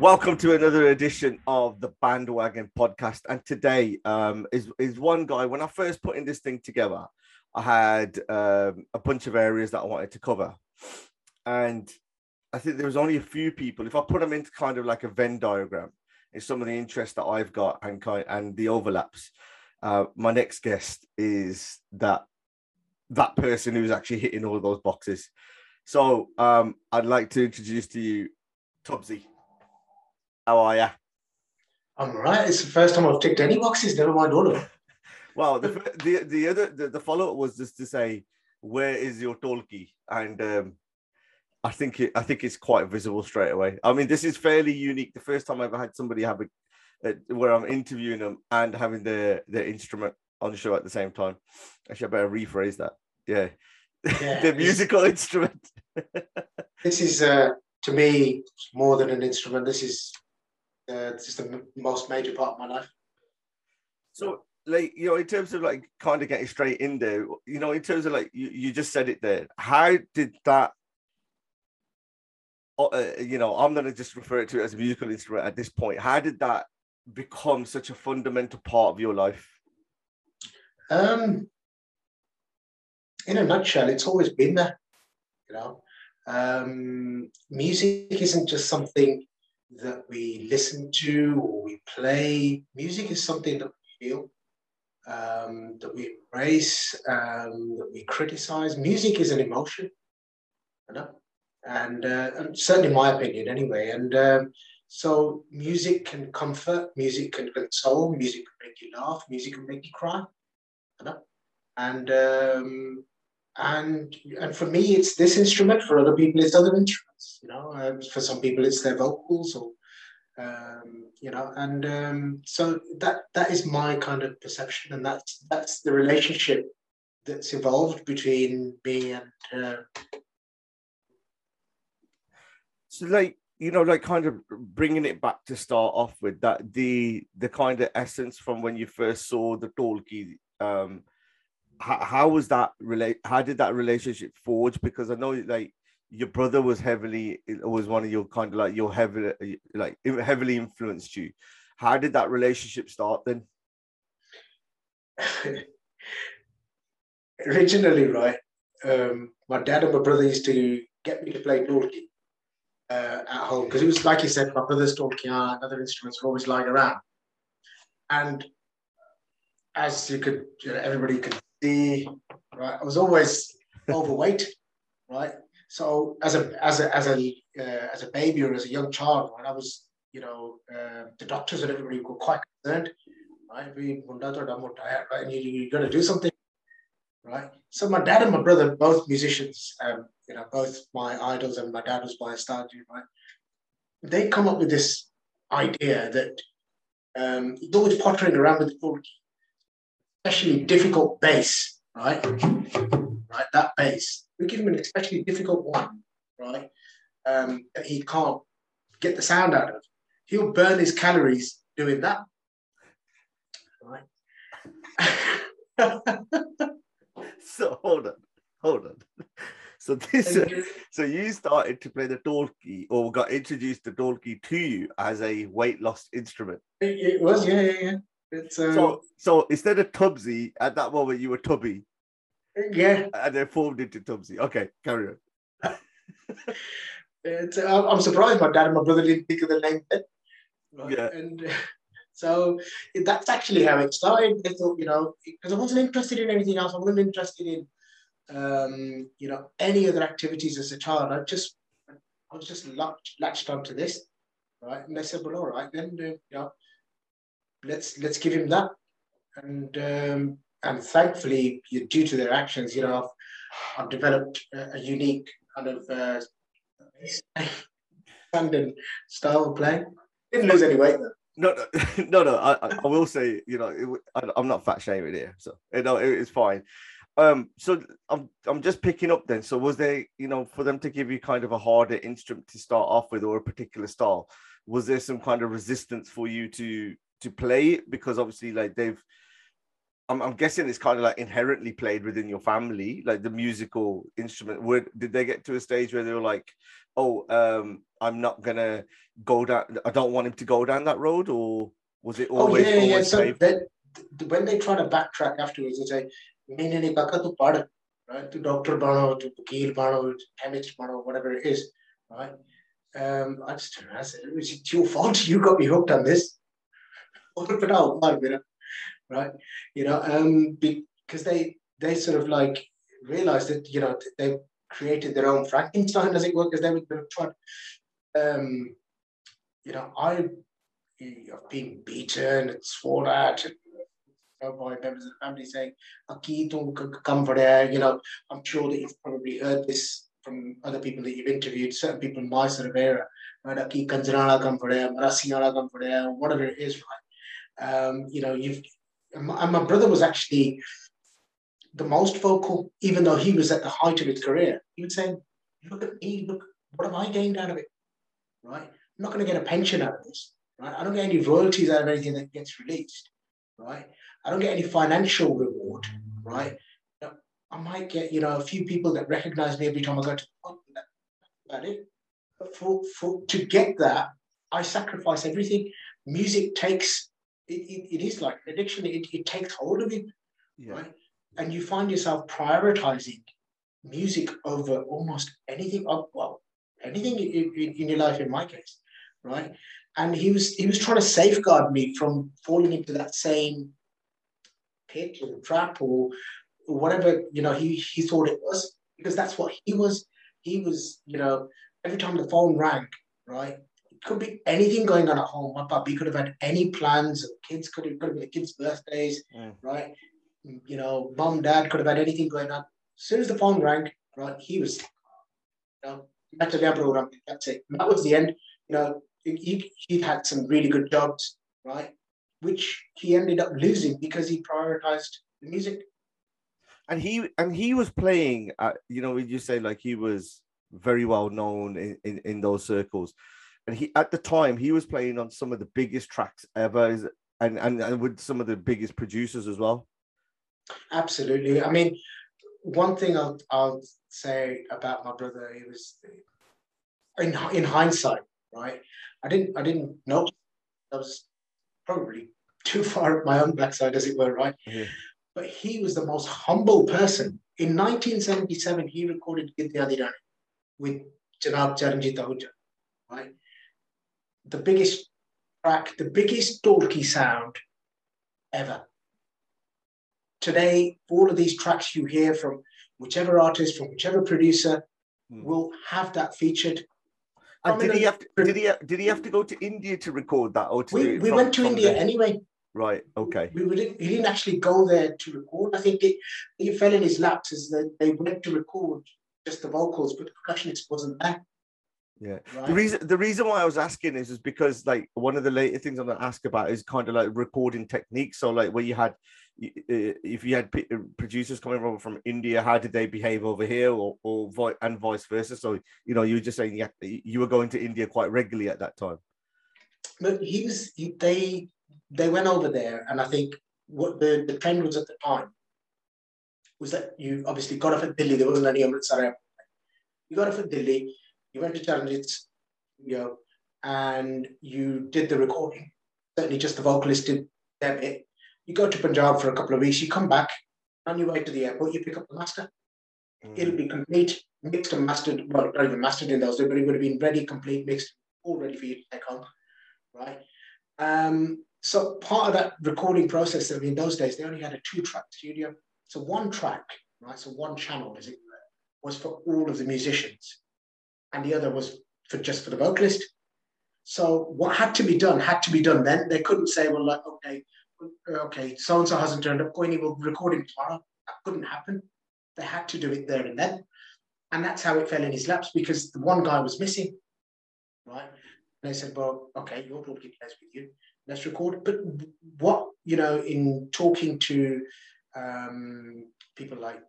Welcome to another edition of the Bhandwagon Podcast. And today um, is is one guy. When I first put in this thing together, I had um, a bunch of areas that I wanted to cover, and I think there was only a few people. If I put them into kind of like a Venn diagram, it's some of the interests that I've got and kind and the overlaps. Uh, my next guest is that that person who's actually hitting all those boxes. So um, I'd like to introduce to you Tubsy. How are you? I'm all right. It's the first time I've ticked any boxes, never mind all of them. Well, the the, the other the, the follow up was just to say, where is your dholki? And um, I think it I think it's quite visible straight away. I mean, this is fairly unique. The first time I've ever had somebody have a, a where I'm interviewing them and having the the instrument on the show at the same time. Actually, I better rephrase that. Yeah, yeah the musical instrument. this is uh, to me more than an instrument. This is uh, it's just the most major part of my life. So, like you know, in terms of like kind of getting straight in there, you know, in terms of like you, you just said it there. How did that? Uh, uh you know, I'm gonna just refer it to it as a musical instrument at this point. How did that become such a fundamental part of your life? Um, in a nutshell, it's always been there. You know, um, music isn't just something that we listen to or we play. Music is something that we feel, um, that we embrace, um, that we criticize. Music is an emotion, you know? and, uh, and certainly my opinion anyway. And um, so music can comfort, music can console, music can make you laugh, music can make you cry, you know? and um, and and for me it's this instrument for other people it's other instruments you know um, for some people it's their vocals or um, you know and um, so that that is my kind of perception and that's that's the relationship that's evolved between me and uh, so like you know like kind of bringing it back to start off with that the the kind of essence from when you first saw the dholki um how, how was that relate how did that relationship forge? Because i know like your brother was heavily was one of your kind of like your heavily like heavily influenced you. How did that relationship start then? Originally right um, my dad and my brother used to get me to play dholki uh, at home because it was like you said my brother's dholki and other instruments were always lying around. And as you could you know, everybody could the right. I was always overweight, right? So as a as a as a uh, as a baby or as a young child, when I was, you know, uh, the doctors and everybody were quite concerned, right? We right? And you you got to do something, right? So my dad and my brother, both musicians, um, you know, both my idols, and my dad was my star, right? They come up with this idea that um, he's always pottering around with the especially difficult bass, right? Right, that bass. We give him an especially difficult one, right? Um, that he can't get the sound out of. He'll burn his calories doing that. Right. so hold on, hold on. So this, uh, so you started to play the dholki, or got introduced to dholki to you as a weight loss instrument. It, it was, yeah, yeah, yeah. It's um, so so instead of Tubsy at that moment you were Tubby. Yeah. And then formed into Tubsy. Okay, carry on. uh, I'm surprised my dad and my brother didn't think of the name then. Right? Yeah. And so that's actually how it started. I thought, you know, because I wasn't interested in anything else. I wasn't interested in um, you know, any other activities as a child. I just, I was just latched, latched onto this, right? And they said, well, all right, then, uh, you know, let's let's give him that. And um, and thankfully, due to their actions, you know, I've, I've developed a, a, unique kind of uh, style of playing. Didn't lose any weight though. No, no, no, no. I, I will say, you know, it, I, am not fat shaming here, so you know, it, it's fine. Um, so I'm I'm just picking up then. So was there, you know, for them to give you kind of a harder instrument to start off with or a particular style? Was there some kind of resistance for you to to play it because obviously like they've I'm, I'm guessing it's kind of like inherently played within your family, like the musical instrument. Where, did they get to a stage where they were like, "Oh, um, I'm not gonna go down. I don't want him to go down that road," or was it oh, always? Oh yeah, always yeah. So they, when they try to backtrack afterwards, they say, "Maine ne kaka tu pad, right? To doctor bano, tu vakil to chemist bano, whatever it is, right?" Um, I just don't it It's your fault. You got me hooked on this. right? You know, um, because they they sort of like realized that you know they created their own Frankenstein, as it were, because they were trying. Um, you know, I have been beaten and sworn at by members of the family saying, Aki, come for there. You know, I'm sure that you've probably heard this from other people that you've interviewed, certain people in my sort of era, right? Aki come for there, come for there, whatever it is, right? Um, you know, you've and my brother was actually the most vocal, even though he was at the height of his career. He would say, Look at me, look, what have I gained out of it? Right? I'm not going to get a pension out of this. Right? I don't get any royalties out of anything that gets released. Right? I don't get any financial reward. Right? I might get, you know, a few people that recognize me every time I go to the pub. About it. But for, for to get that, I sacrifice everything. Music takes it, it, it is like addiction. It, it takes hold of you, yeah. right? And you find yourself prioritizing music over almost anything. Uh, well, anything in, in, in your life, in my case, right? And he was he was trying to safeguard me from falling into that same pit or trap or, or whatever you know he he thought it was because that's what he was. He was you know every time the phone rang, right? Could be anything going on at home. My puppy could have had any plans. Kids could have, could have been the kids' birthdays, mm. right? You know, mom, dad could have had anything going on. As soon as the phone rang, right, he was, you know, that's it. And that was the end. You know, he, he had some really good jobs, right? Which he ended up losing because he prioritized the music. And he and he was playing, at, you know, you say like he was very well known in, in, in those circles and he at the time he was playing on some of the biggest tracks ever, and and, and with some of the biggest producers as well. Absolutely. I mean, one thing I'll I'll say about my brother, he was in in hindsight, right? I didn't I didn't know I was probably too far up my own backside, as it were, right? Yeah. But he was the most humble person. In 1977, he recorded Gidya Dirani with Janab Charanjit Ahuja, right? The biggest track, the biggest Dholki sound ever. Today, all of these tracks you hear from whichever artist, from whichever producer, hmm. will have that featured. And did he have to, did he did he have to go to India to record that or to we, we from, went to India there? anyway. Right. Okay. We, we, didn't, he didn't actually go there to record. I think it, it fell in his laps as they went to record just the vocals, but the percussionist wasn't there. Yeah. Right. The reason the reason why I was asking is is because like one of the later things I'm gonna ask about is kind of like recording techniques. So like where you had if you had uh, producers coming over from India, how did they behave over here, or or and vice versa? So you know, you were just saying yeah, you were going to India quite regularly at that time. But he was he, they they went over there, and I think what the the trend was at the time was that you obviously got off at Delhi. There wasn't any Amritsar You got off at Delhi you went to Charanjit's studio and you did the recording. Certainly just the vocalist did their bit. You go to Punjab for a couple of weeks, you come back, on your way to the airport, you pick up the master. Mm. It'll be complete, mixed and mastered. Well, not even mastered in those days, but it would have been ready, complete, mixed, all ready for you to take home. Right? Um, so part of that recording process, I mean, in those days, they only had a two-track studio. So one track right? So one channel, as it was for all of the musicians, and the other was for just for the vocalist. So what had to be done had to be done. Then they couldn't say, well, like, okay, okay, so and so hasn't turned up. Going, we'll record him tomorrow. That couldn't happen. They had to do it there and then, and that's how it fell in his laps because the one guy was missing, right? And they said, well, okay, your talking plays with you. Let's record. But what you know, in talking to um, people like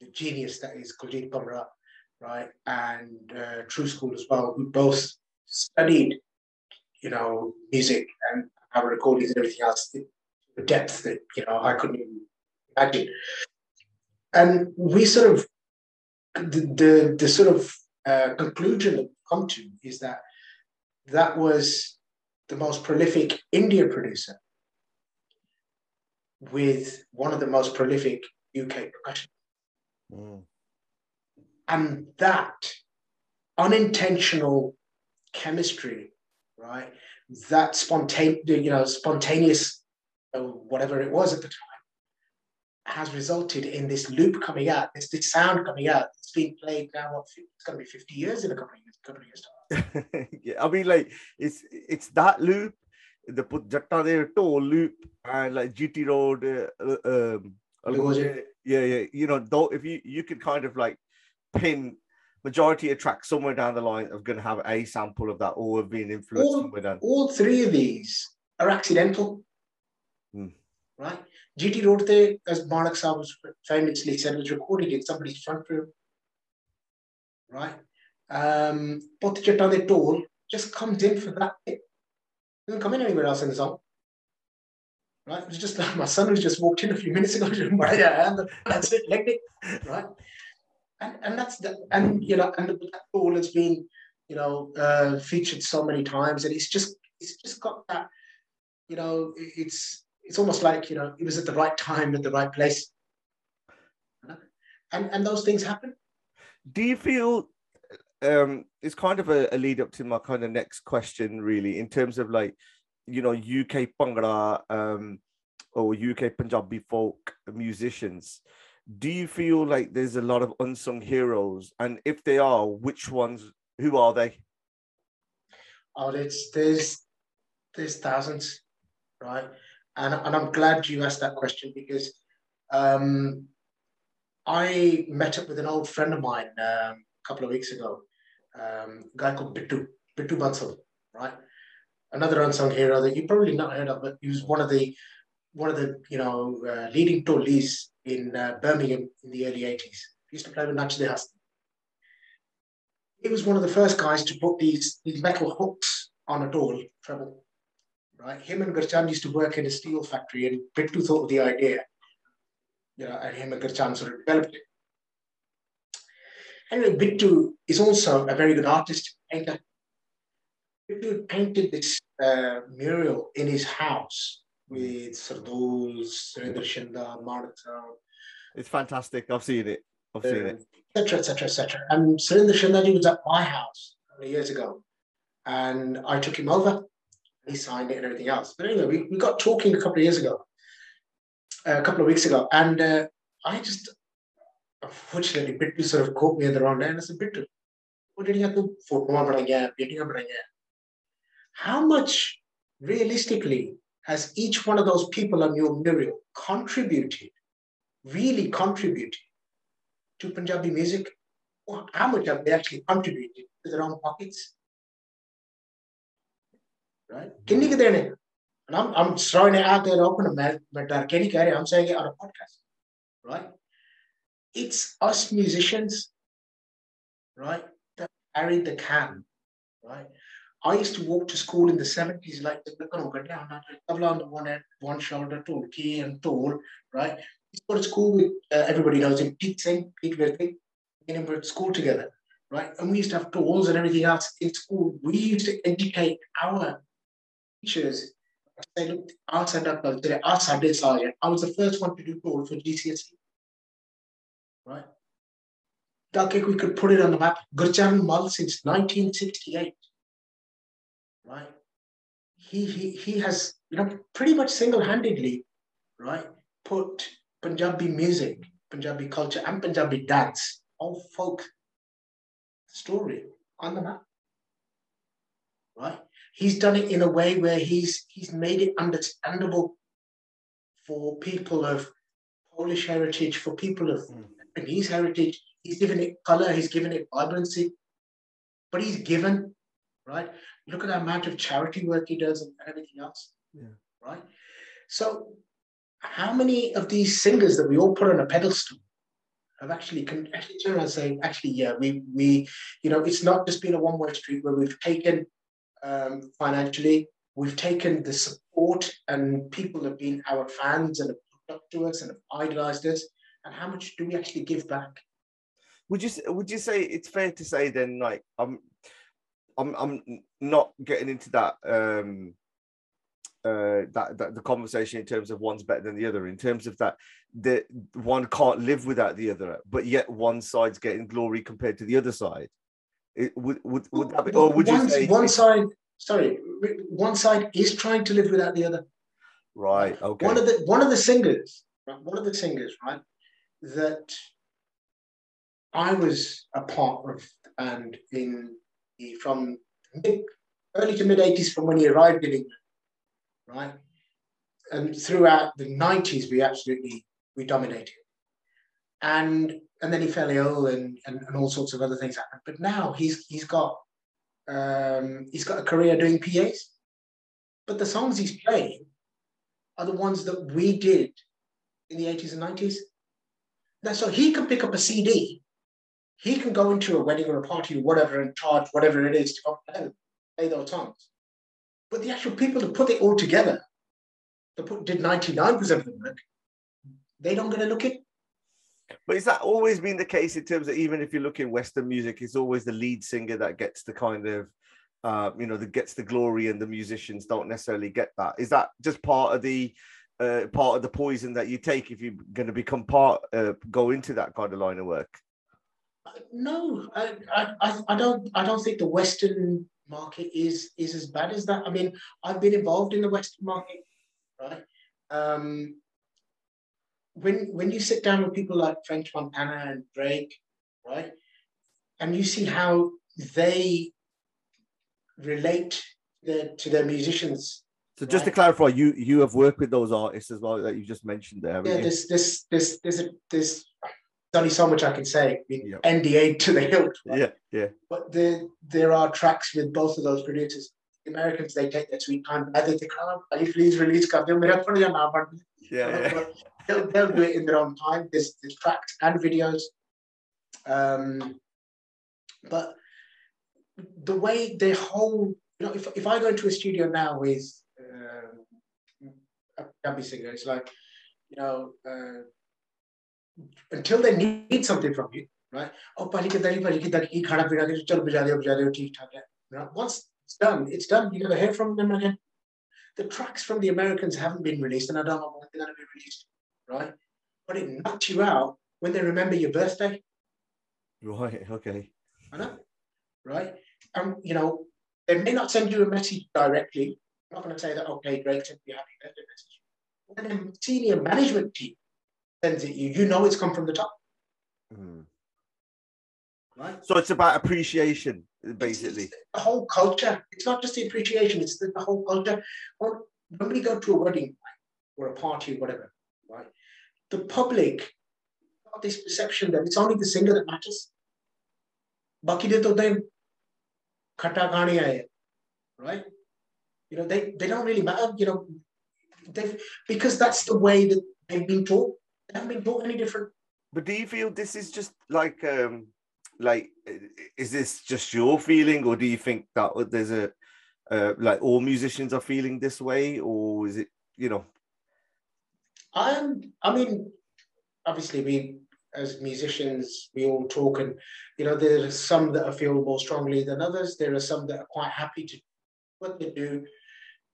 the genius that is Kuljit Bhamra, right, and uh, Tru-Skool as well, who both studied, you know, music and our recordings and everything else, the depth that you know I couldn't even imagine. And we sort of the the, the sort of uh, conclusion that we come to is that that was the most prolific India producer with one of the most prolific UK percussion. Mm. And that unintentional chemistry, right? That spontaneous, you know, spontaneous, whatever it was at the time, has resulted in this loop coming out, this, this sound coming out. It's been played now. What, it's going to be fifty years in a couple of years. Couple of years time. yeah, I mean, like it's it's that loop, the put Jatta there toll loop, and like GT Road. Uh, uh um, yeah, yeah. You know, though, if you you could kind of like pin majority of tracks somewhere down the line are going to have a sample of that or have been influenced all, somewhere down. All three of these are accidental, hmm. right? GT Road there, as Manak Saab was famously said, was recorded in somebody's front room, right? Um, Poth Chatta toll just comes in for that bit. Doesn't come in anywhere else in the song. Right? It was just like my son who's just walked in a few minutes ago. That's it, like it, right? And and that's the and you know and that ball has been you know uh, featured so many times and it's just it's just got that you know it's it's almost like you know it was at the right time at the right place. And and those things happen. Do you feel um it's kind of a, a lead up to my kind of next question really in terms of like you know uk bhangra um or uk punjabi folk musicians do you feel like there's a lot of unsung heroes? And if they are which ones who are they? Oh it's there's there's thousands right? And, and i'm glad you asked that question because um, i met up with an old friend of mine um, a couple of weeks ago um, a guy called bittu bittu bansal right? Another unsung hero that you probably not heard of but he was one of the one of the you know uh, leading tolis in uh, Birmingham in the early 80s. He used to play with Nachde Hassan. He was one of the first guys to put these, these metal hooks on a door treble. Right? Him and Gurchan used to work in a steel factory, and Bittu thought of the idea. You know, and him and Gurchan sort of developed it. Anyway, Bittu is also a very good artist, painter. Bittu painted this uh, mural in his house with Sardool, Surinder Shinda, Marta. It's fantastic. I've seen it. I've seen it. Etc. Etc. Etc. And Surinder Shindaji was at my house years ago, and I took him over. He signed it and everything else. But anyway, we, we got talking a couple of years ago, uh, a couple of weeks ago, and uh, I just unfortunately Bittu sort of caught me at the wrong and I said, Bittu, what did you have to photo How much realistically has each one of those people on your mural contributed, really contributed to Punjabi music? Or how much have they actually contributed to their own pockets? Right? Can you get there? And I'm, I'm throwing it out there open, but uh, can you carry? I'm saying it on a podcast, right? It's us musicians, right, that carried the can, right? I used to walk to school in the 70s like the tabla on the one hand, one shoulder, tool, key and tool, right? He's go to school with, uh, everybody knows him, Pete Singh, Pete Virthi, and him were at school together, right? And we used to have tools and everything else in school. We used to educate our teachers. Say, look, send up, I'll Sunday sergeant. I was the first one to do tool for GCSE, right? That we could put it on the map. Gurchan Mal since 1968 right? He, he, he has, you know, pretty much single-handedly, right, put Punjabi music Punjabi culture and Punjabi dance, all folk story on the map. Right? He's done it in a way where he's he's made it understandable for people of Polish heritage, for people of mm. Japanese heritage. He's given it color, he's given it vibrancy, but he's given, right? Look at the amount of charity work he does and everything else. Yeah. Right. So, how many of these singers that we all put on a pedestal have actually can actually turn around and say, actually, yeah, we we, you know, it's not just been a one-way street where we've taken um, financially, we've taken the support and people have been our fans and have looked up to us and have idolized us. And how much do we actually give back? Would you would you say it's fair to say then, like, I'm I'm I'm not getting into that um uh that, that the conversation in terms of one's better than the other in terms of that the one can't live without the other but yet one side's getting glory compared to the other side. It, would would, would that be, or would one, you say one side sorry one side is trying to live without the other. Right okay. One of the one of the singers one of the singers right that i was a part of and in from mid, early to mid 80s from when he arrived in England, right? And throughout the 90s, we absolutely we dominated. And and then he fell ill and, and, and all sorts of other things happened. But now he's he's got um, he's got a career doing PAs. But the songs he's playing are the ones that we did in the 80s and 90s. Now, so he can pick up a CD he can go into a wedding or a party or whatever and charge whatever it is to come and play those songs. But the actual people that put it all together, that put, did 99% of the work, they don't get a look at but is that always been the case in terms of even if you look in Western music, it's always the lead singer that gets the kind of, uh, you know, that gets the glory, and the musicians don't necessarily get that. Is that just part of the uh, part of the poison that you take if you're going to become part, uh, go into that kind of line of work? No, I, I, I don't I don't think the Western market is is as bad as that. I mean, I've been involved in the Western market, right? Um, when when you sit down with people like French Montana and Drake, right, and you see how they relate the, to their musicians. So just right? to clarify, you you have worked with those artists as well that you just mentioned there. Yeah, this this this there's a there's there's only so much I can say. Yep. NDA to the hilt. Right? Yeah, yeah. But there, there are tracks with both of those producers. The Americans, they take their sweet time. I think, oh, please release Yeah, yeah. They'll, they'll do it in their own time. There's, there's tracks and videos. Um, but the way the whole, you know, if, if I go into a studio now with um, a Gabby singer, it's like, you know, uh, until they need something from you, right? Oh, pali ke dali pali ki dali khana pina ke chal baja diyo theek thaak hai. Once it's done, it's done. You never hear from them again. The tracks from the Americans haven't been released, and I don't know when they're going to be released, right? But it knocks you out when they remember your birthday. Right. Okay. I know. Right. And um, you know, they may not send you a message directly. I'm not going to say that. Okay, great, send you happy birthday message. But then senior management team sends it you, you know it's come from the top. Mm. Right? So it's about appreciation, basically. It's, it's the whole culture. It's not just the appreciation, it's the, the whole culture. Or when we go to a wedding or a party or whatever, right? The public got this perception that it's only the singer that matters. Baki de to then khata gaani right? You know, they, they don't really matter, you know, because that's the way that they've been taught haven't been taught any different. But do you feel this is just like um like is this just your feeling or do you think that there's a uh, like all musicians are feeling this way or is it you know? I'm i mean obviously we as musicians we all talk and you know there are some that feel more strongly than others. There are some that are quite happy to what they do.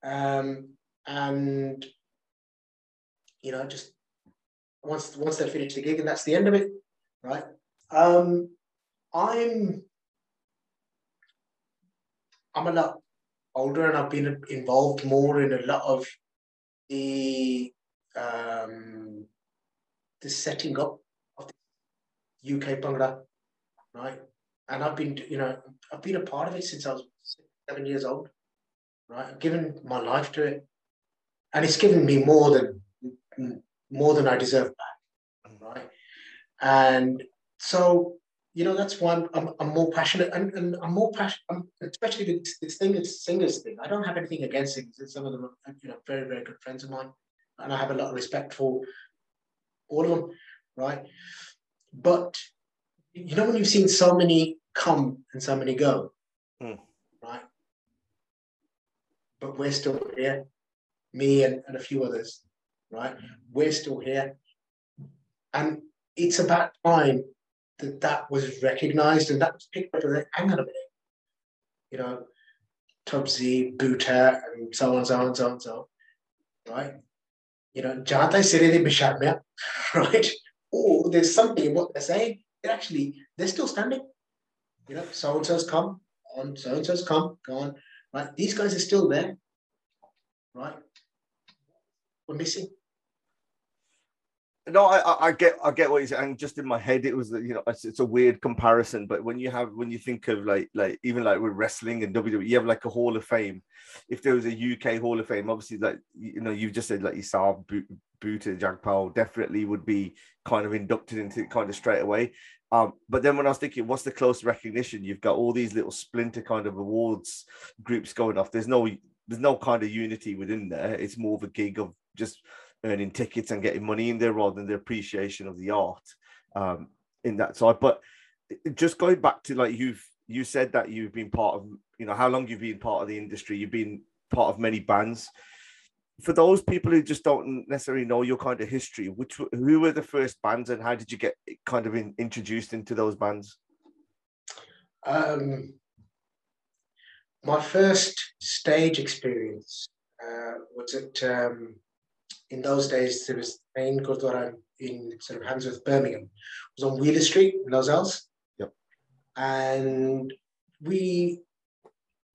Um and you know just once once they finish the gig and that's the end of it, right? Um, I'm I'm a lot older and I've been involved more in a lot of the um, the setting up of the UK Bhangra, right? And I've been, you know, I've been a part of it since I was seven years old, right? I've given my life to it, and it's given me more than more than I deserve back, right? And so, you know, that's why I'm, I'm, I'm more passionate, and, and I'm more passionate, especially this, this thing, it's singers thing. I don't have anything against singers. Some of them are, you know, very, very good friends of mine, and I have a lot of respect for all of them, right? But you know when you've seen so many come and so many go, mm. right? But we're still here, me and, and a few others, right? We're still here. And it's about time that that was recognized and that was picked up as hang on a minute. You know, Tubsy, Buta, and so on, so on, so on, so on, right? You know, Jata Siridi Bishamya, right? oh, there's something in what they're saying. Actually, they're still standing. You know, so and so's come on, so and so's come, gone. Right? These guys are still there. Right? We're missing. No, I, I get, I get what you're saying. Just in my head, it was, you know, it's, it's, a weird comparison. But when you have, when you think of like, like even like with wrestling and WWE, you have like a Hall of Fame. If there was a UK Hall of Fame, obviously, like you know, you've just said like you saw Buta Jagpal definitely would be kind of inducted into it kind of straight away. Um, but then when I was thinking, what's the close recognition? You've got all these little splinter kind of awards groups going off. There's no there's no kind of unity within there. It's more of a gig of just earning tickets and getting money in there rather than the appreciation of the art um, in that side. But just going back to like you've you said that you've been part of you know how long you've been part of the industry. You've been part of many bands for those people who just don't necessarily know your kind of history, which who were the first bands and how did you get kind of in, introduced into those bands? Um, my first stage experience uh, was at um, in those days there was main Gurdwara in sort of Handsworth, Birmingham. It was on Wheeler Street in Lozells. Yep. And we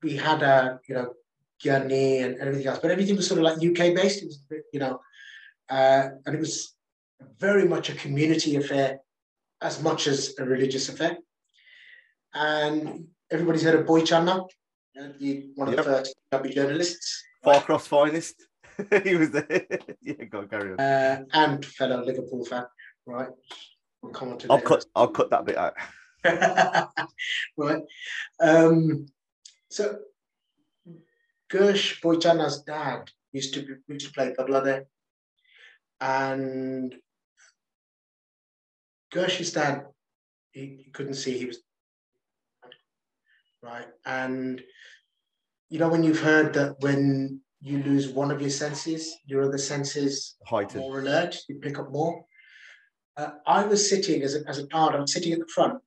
we had a you know Gyani and, everything else. But everything was sort of like UK based, was, you know, uh, and it was very much a community affair as much as a religious affair. And everybody's heard of Boy Channa, the, one of yep. the first journalists. Far Cross finest. he was there. yeah, go carry on. Uh, and fellow Liverpool fan, right? We'll come on to I'll cut. I'll cut that bit out. right. Um, so Gersh Boychana's dad used to, be, used to play tabla there. And Gersh's dad, he, he couldn't see, he was right. And you know, when you've heard that when you lose one of your senses, your other senses Heightened. more alert, you pick up more. Uh, I was sitting as a, as a guard, I'm sitting at the front.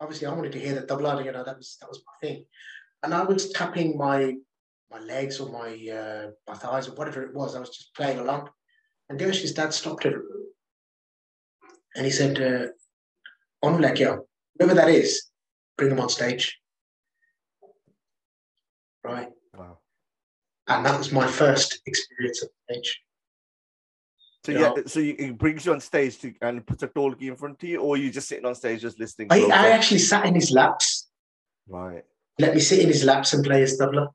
Obviously, I wanted to hear the tabla, you know, that was that was my thing. And I was tapping my my legs or my uh, my thighs or whatever it was. I was just playing along. And Gersh's dad stopped it. And he said, uh, Onulekyo, whoever that is, bring him on stage. Right. And that was my first experience of stage. So you yeah, know, so you, he brings you on stage to and puts a dolgi in front of you, or you just sitting on stage just listening. I, I actually sat in his laps. Right. Let me sit in his laps and play his tabla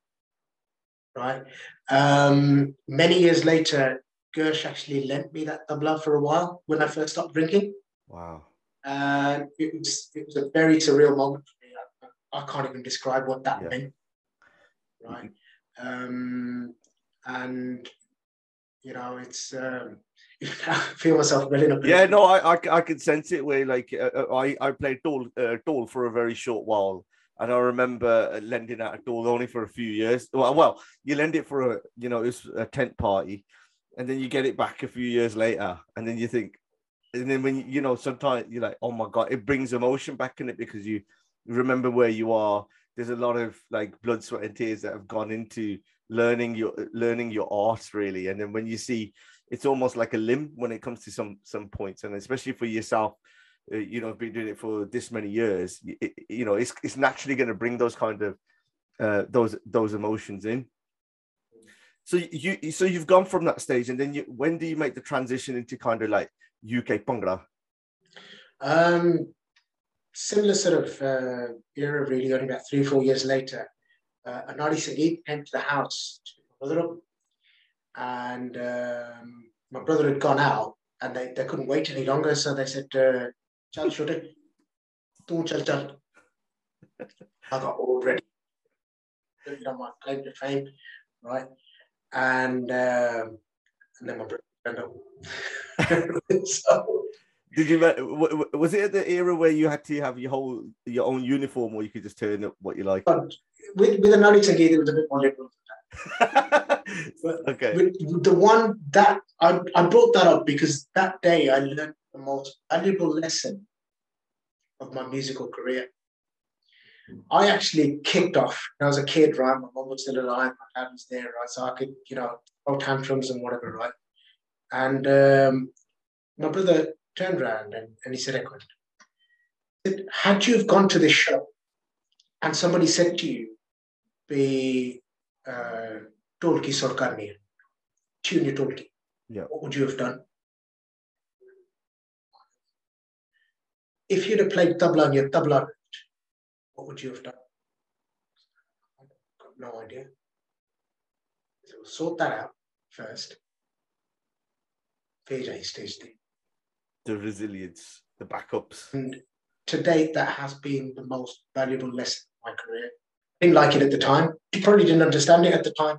right? Um, many years later, Gersh actually lent me that tabla for a while when I first stopped drinking. Wow. And it was it was a very surreal moment for me. I, I can't even describe what that yeah. meant. Right. Um, and you know, it's um, feel myself welling up. Yeah, no, I, I, I can sense it. Where like uh, uh I I played Dole uh, for a very short while, and I remember lending out a doll only for a few years. Well, well, you lend it for a, you know, it's a tent party, and then you get it back a few years later, and then you think, and then when you know, sometimes you're like, oh my god, it brings emotion back in it because you remember where you are. There's a lot of like blood, sweat, and tears that have gone into learning your learning your art really, and then when you see, it's almost like a limb when it comes to some some points, and especially for yourself uh, you know, been doing it for this many years, it, you know, it's it's naturally going to bring those kind of uh, those those emotions in. So you so you've gone from that stage, and then you when do you make the transition into kind of like UK Bhangra? Um, similar sort of uh, era, really, only about three four years later, uh, Anadi Sangeet came to the house to my brother up. And um, my brother had gone out and they, they couldn't wait any longer. So they said, uh, Chal Shote, tu chal chal. I got all ready. You know, my claim to fame, right? And, um, and then my brother turned up. so, Did you? ma- w- w- Was it the era where you had to have your whole your own uniform, or you could just turn up what you like? but with, with Anadi Sangeet, it was a bit more liberal. But okay. with the one that I, I brought that up because that day I learned the most valuable lesson of my musical career. I actually kicked off when I was a kid, right? My mom was still alive, my dad was there, right? So I could, you know, throw tantrums and whatever, right? And um, my brother turned around and, and he said, Equin, had you have gone to this show and somebody said to you, be uh, Tolki Sorkarniya, tune your Tolki, yeah. what would you have done? If you'd have played tabla on your tabla route, what would you have done? I've got no idea. So sort that out first. Veja, he stage thing. The resilience, the backups. and to date that has been the most valuable lesson in my career I didn't like it at the time you probably didn't understand it at the time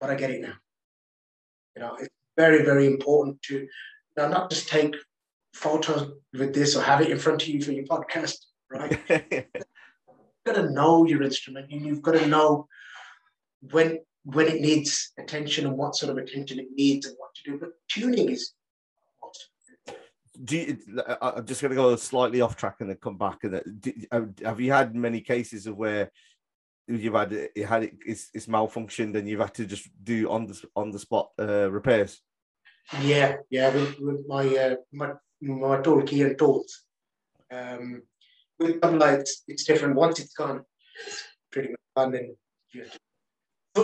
but I get it now. You know, it's very, very important to you know, not just take photos with this or have it in front of you for your podcast, right? You've got to know your instrument and you've got to know when when it needs attention and what sort of attention it needs and what to do. But tuning is do you, I- I'm just going to go slightly off track and then come back. And do, have- you had many cases of where you've had it, had it, it's, it's malfunctioned and you've had to just do on the on the spot uh, repairs? yeah, yeah, with, with my uh, my my tool key and tools. Um, with tabla, it's, it's different. Once it's gone, it's pretty much gone. Then you have to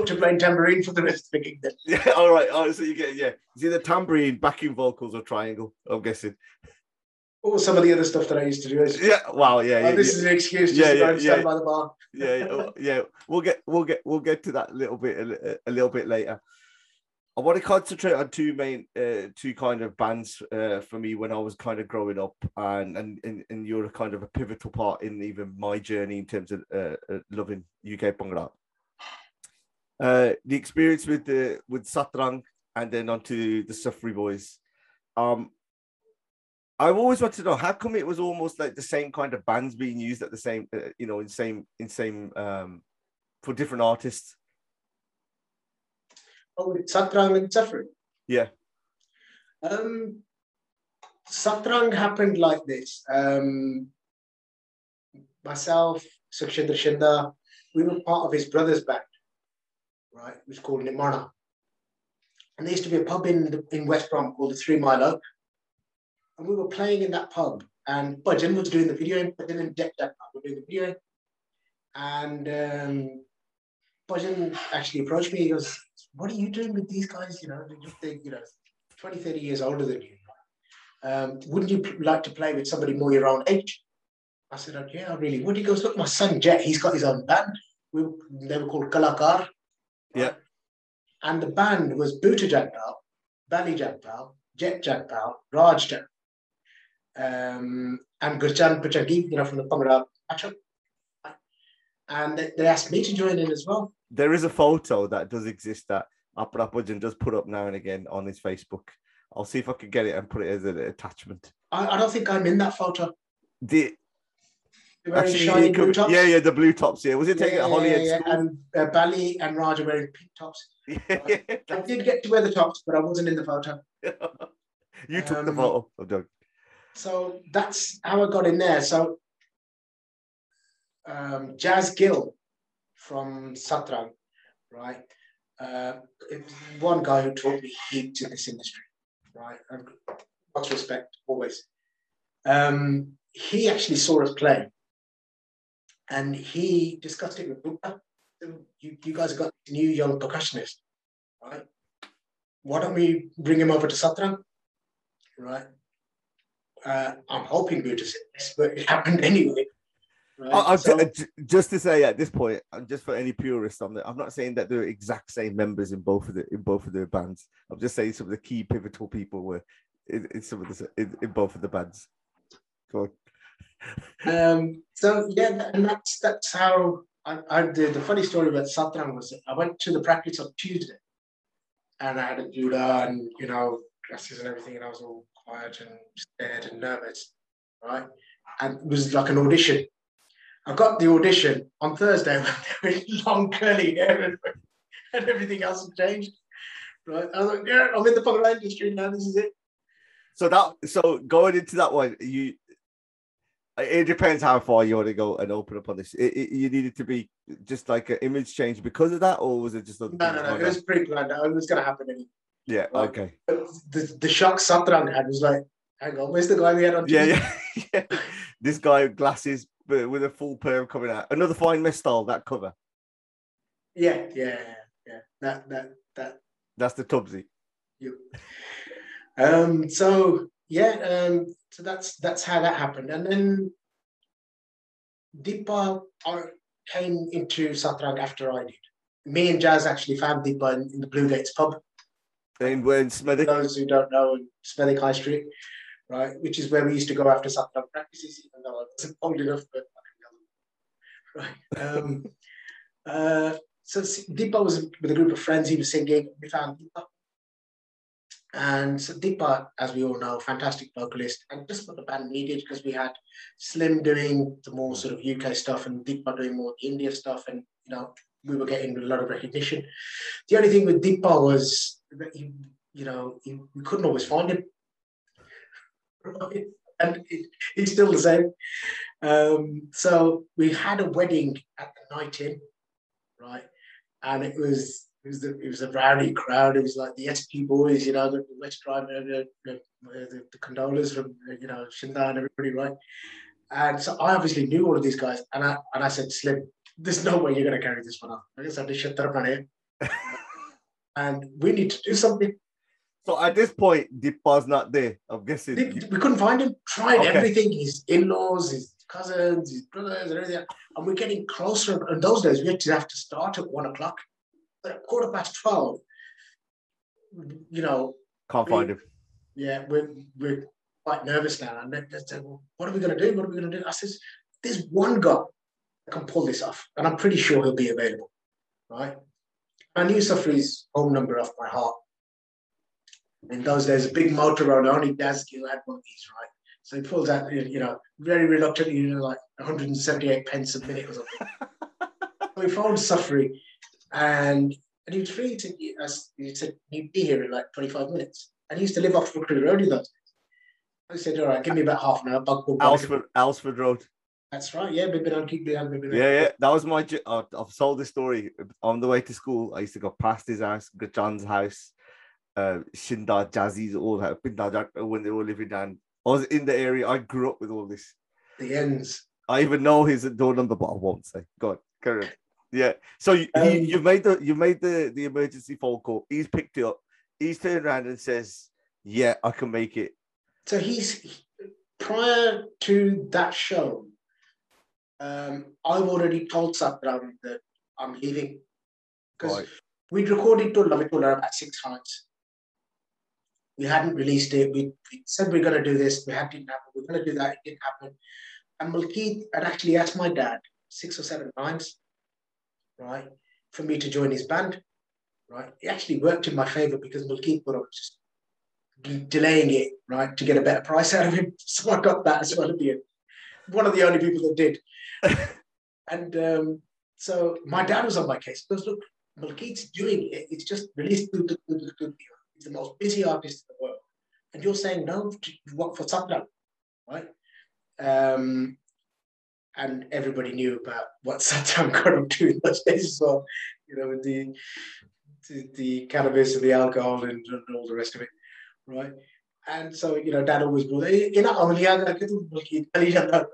to playing tambourine for the rest of the gig. Then. Yeah, all right. Oh, so you get yeah. Is it the tambourine, backing vocals, or triangle? I'm guessing. Or some of the other stuff that I used to do. Yeah. Wow. Yeah. oh, yeah, this yeah. is an excuse just Yeah, to go yeah, and stand yeah. by the bar. yeah, yeah, oh. We'll get, we'll get, we'll get, to that little bit, a, a little bit later. I want to concentrate on two main, uh, two kind of bands uh, for me when I was kind of growing up, and and and, and you're kind of a pivotal part in even my journey in terms of uh, uh, loving UK Bhangra. Uh, the experience with the with Satrang and then onto the Safri Boyz. Um, I've always wanted to know how come it was almost like the same kind of bands being used at the same, uh, you know, in same in same um, for different artists. Oh, with Satrang and Safri. Yeah. Um, Satrang happened like this. Um, myself, Sukshinder Shinda, we were part of his brother's band, right? It was called Nimana. And there used to be a pub in, the, in West Brom called the Three Mile Oak. And we were playing in that pub. And Bhajan was doing the video, Bhajan and Jack Jack were doing the video. And um, actually approached me. He goes, What are you doing with these guys? You know, they're you know, 20, 30 years older than you. Um, wouldn't you like to play with somebody more your own age? I said, Yeah, I really would. He goes, Look, my son Jet, he's got his own band. We, they were called Kalakar. Yeah. And the band was Bhuta Jagpal, Bali Jagpal, Jet Jagpal, Raj Jagpal, um, and Gurchan Puchagi, you know, from the Bhangra matchup. And they, they asked me to join in as well. There is a photo that does exist that Aparapujan does put up now and again on his Facebook. I'll see if I can get it and put it as an attachment. I, I don't think I'm in that photo. The, actually, could- yeah, yeah, the blue tops. Yeah, was it taken Yeah, at Holyhead yeah, yeah, And uh, Bali and Raj are wearing pink tops. I did get to wear the tops, but I wasn't in the photo. you took the Um, photo. I'm joking. So that's how I got in there. So um, Jazz Gill from Satrang, right? Uh, one guy who taught me heaps in this industry, right? And much respect, always. Um, he actually saw us play, and he discussed it with Bupa. You, you guys have got this new young percussionist, right? Why don't we bring him over to Satrang, right? uh, I'm hoping to say this, but it happened anyway. Right? I, so, just to say at this point, just for any purists on that, I'm not saying that they're exact same members in both of the in both of the bands. I'm just saying some of the key pivotal people were in, in some of the in, in both of the bands. Go on. Um, so yeah, and that's that's how I, I did. The funny story about Satrang was I went to the practice on Tuesday, and I had a juda and you know dresses and everything, and I was all quiet and scared and nervous, right? And it was like an audition. I got the audition on Thursday with long curly hair and, and everything else had changed. Right? I was like, yeah, I'm in the public industry now. This is it. So that so going into that one, you it depends how far you want to go and open up on this. It, it, you needed to be just like an image change because of that, or was it just no, no, no? It was pretty planned. It was going to happen anyway. Yeah. Like, okay. The the shock Satrang had was like, hang on, where's the guy we had on? Yeah, yeah, yeah. This guy with glasses, but with a full perm coming out. Another fine mess style that cover. Yeah, yeah, yeah. That that that. That's the Tubsy. Yep. Um. So yeah. Um. So that's that's how that happened, and then Deepa came into Satrang after I did. Me and Jazz actually found Deepa in, in the Blue Gates pub. In where in Smethwick? Those who don't know, Smethwick High Street, right, which is where we used to go after Satrang practices, even though I wasn't old enough, but right. Um, uh, so Deepa was with a group of friends. He was singing. We found Deepa, and Deepa, as we all know, fantastic vocalist, and just what the band needed because we had Slim doing the more sort of UK stuff and Deepa doing more India stuff, and you know we were getting a lot of recognition. The only thing with Deepa was that he, you know, he, we couldn't always find him, and it, it's still the same. Um, so we had a wedding at the night in, right, and it was it was, the, it was a rowdy crowd. It was like the SP boys, you know, the, West Drive, the, the, the, the condolers from, you know, Shinda and everybody, right? And so I obviously knew all of these guys. And I, and I said, Slim, there's no way you're going to carry this one off. I just had to shut up on it. and we need to do something. So at this point, Deepa's not there, I'm guessing. Deep, we couldn't find him. Tried okay. everything, his in-laws, his cousins, his brothers, and everything. And we're getting closer. In those days, we actually have to start at one o'clock at quarter past 12, you know. Can't we, find him. Yeah, we're, we're quite nervous now. And they said, well, what are we going to do? What are we going to do? I says, there's one guy that can pull this off, and I'm pretty sure he'll be available, right? I knew Safri's home number off my heart. In those days, a big Motorola, only Jazz Gill had one of these, right? So he pulls out, you know, very reluctantly, you know, like 178 pence a minute or something. so we phoned Safri and and he was free to as he said he'd be here in like 25 minutes. And he used to live off Rookery Road in those days. I said, all right, give me about half an hour. Bug, bug, Alresford, Alresford Road. That's right. Yeah, Bibinan, keep Yeah, yeah. That was my. Uh, I've told this story on the way to school. I used to go past his house, John's house, uh, Shinda, Jazzy's all that when they were living down. I was in the area. I grew up with all this. The ends. I even know his door number, but I won't say. God, carry on. Yeah. So you, um, you have made the you made the the emergency phone call. He's picked it up. He's turned around and says, "Yeah, I can make it." So he's prior to that show. Um, I've already told Satrang that I'm leaving because right. we'd recorded to Love It about six times. We hadn't released it. We, we said we're going to do this. We had didn't happen. We're going to do that. It didn't happen. And Malkit had actually asked my dad six or seven times right, for me to join his band, right? It actually worked in my favor because Malkit was just delaying it, right, to get a better price out of him. So I got that as well at the end. One of the only people that did. and um, so my dad was on my case. Because look, Malkit's doing it. It's just released. He's the most busy artist in the world. And you're saying no to work for Satnam, right? Um, and everybody knew about what got up to in those days well, you know, with the, the, the cannabis and the alcohol and, and, all the rest of it, right? And so, you know, dad always goes, you know,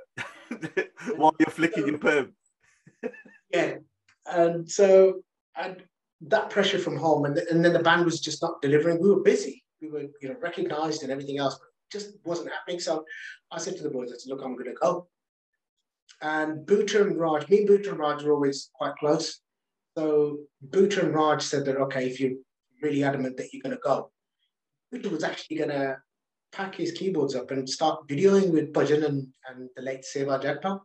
while you're flicking your perm. yeah. And so, and that pressure from home, and, and then the band was just not delivering. We were busy. We were, you know, recognized and everything else. But just wasn't happening. So I said to the boys, I said, look, I'm going to go. And Bhuta and Raj, me and and Raj were always quite close. So Bhuta and Raj said that, okay, if you're really adamant that you're going to go, Bhuta was actually going to pack his keyboards up and start videoing with Bhajan and, and the late Seva Jagpal.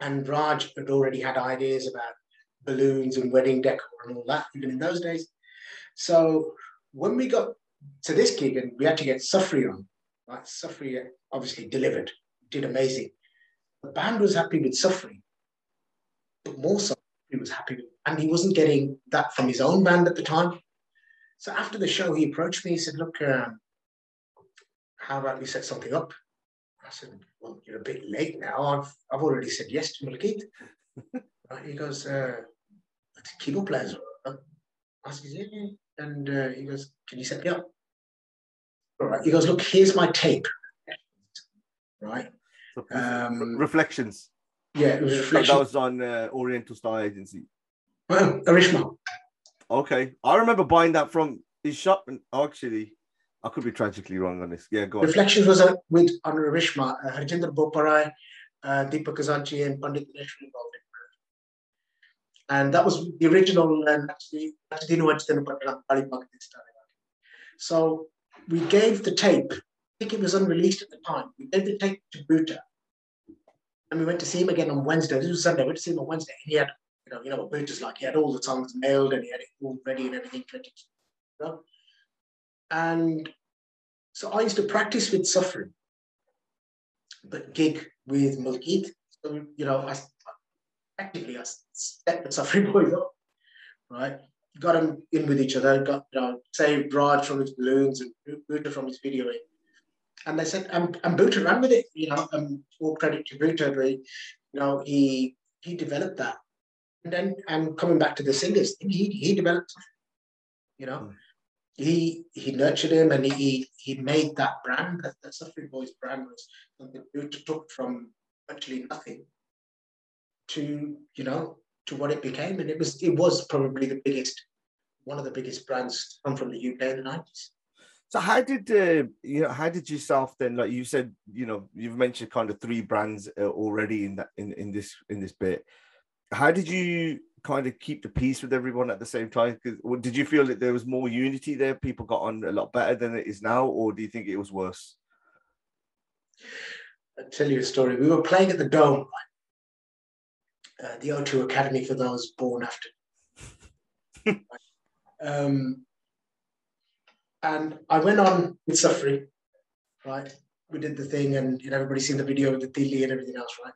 And Raj had already had ideas about balloons and wedding decor and all that, even in those days. So when we got to this gig and we had to get Safri on, right? Safri obviously delivered, did amazing. The band was happy with Safri, but more so, he was happy with, and he wasn't getting that from his own band at the time. So after the show, he approached me. He said, "Look, um, how about we set something up?" I said, "Well, you're a bit late now. I've I've already said yes to Malkit." right? He goes, uh, "Keyboard players." I said, "Yeah." And uh, he goes, "Can you set me up?" All right. He goes, "Look, here's my tape." Right. Um, reflections. Yeah, it was reflections. That was on uh, Oriental Star Agency. Well, Arishma. Okay, I remember buying that from his shop. And actually, I could be tragically wrong on this. Yeah, go on. Reflections was uh, with on Arishma, uh, Harjinder Boparai, uh, Deepak Khazanchi, and Pandit Dinesh involved. And that was the original and actually so we gave the tape think it was unreleased at the time. We gave the tape to Bhuta. And we went to see him again on Wednesday. This was Sunday. We went to see him on Wednesday. And he had, you know, you know what Bhuta's like. He had all the songs mailed and he had it all ready and everything. You know? And so I used to practice with Safri, but gig with Malkit. So, you know, I actively I stepped the Safri Boyz up, right? Got them in with each other, got, you know, saved Raj from his balloons and Bhuta from his videoing and they said, "I'm I'm ran with it." You know, um, all credit to Bhuta, but, you know, he he developed that, and then and coming back to the singers, he he developed, you know, mm. he he nurtured him and he he made that brand that the Safri Boyz brand was something Bhuta took from virtually nothing to you know to what it became, and it was it was probably the biggest one of the biggest brands come from the UK in the nineties. So how did uh, you know how did yourself then like you said you know you've mentioned kind of three brands uh, already in that in, in this in this bit. How did you kind of keep the peace with everyone at the same time? Because did you feel that there was more unity there? People got on a lot better than it is now, or do you think it was worse? I'll tell you a story. We were playing at the Dome, uh, the O2 Academy for those born after. um, and I went on with Safri, right? We did the thing, and you know, everybody's seen the video with the Dili and everything else, right?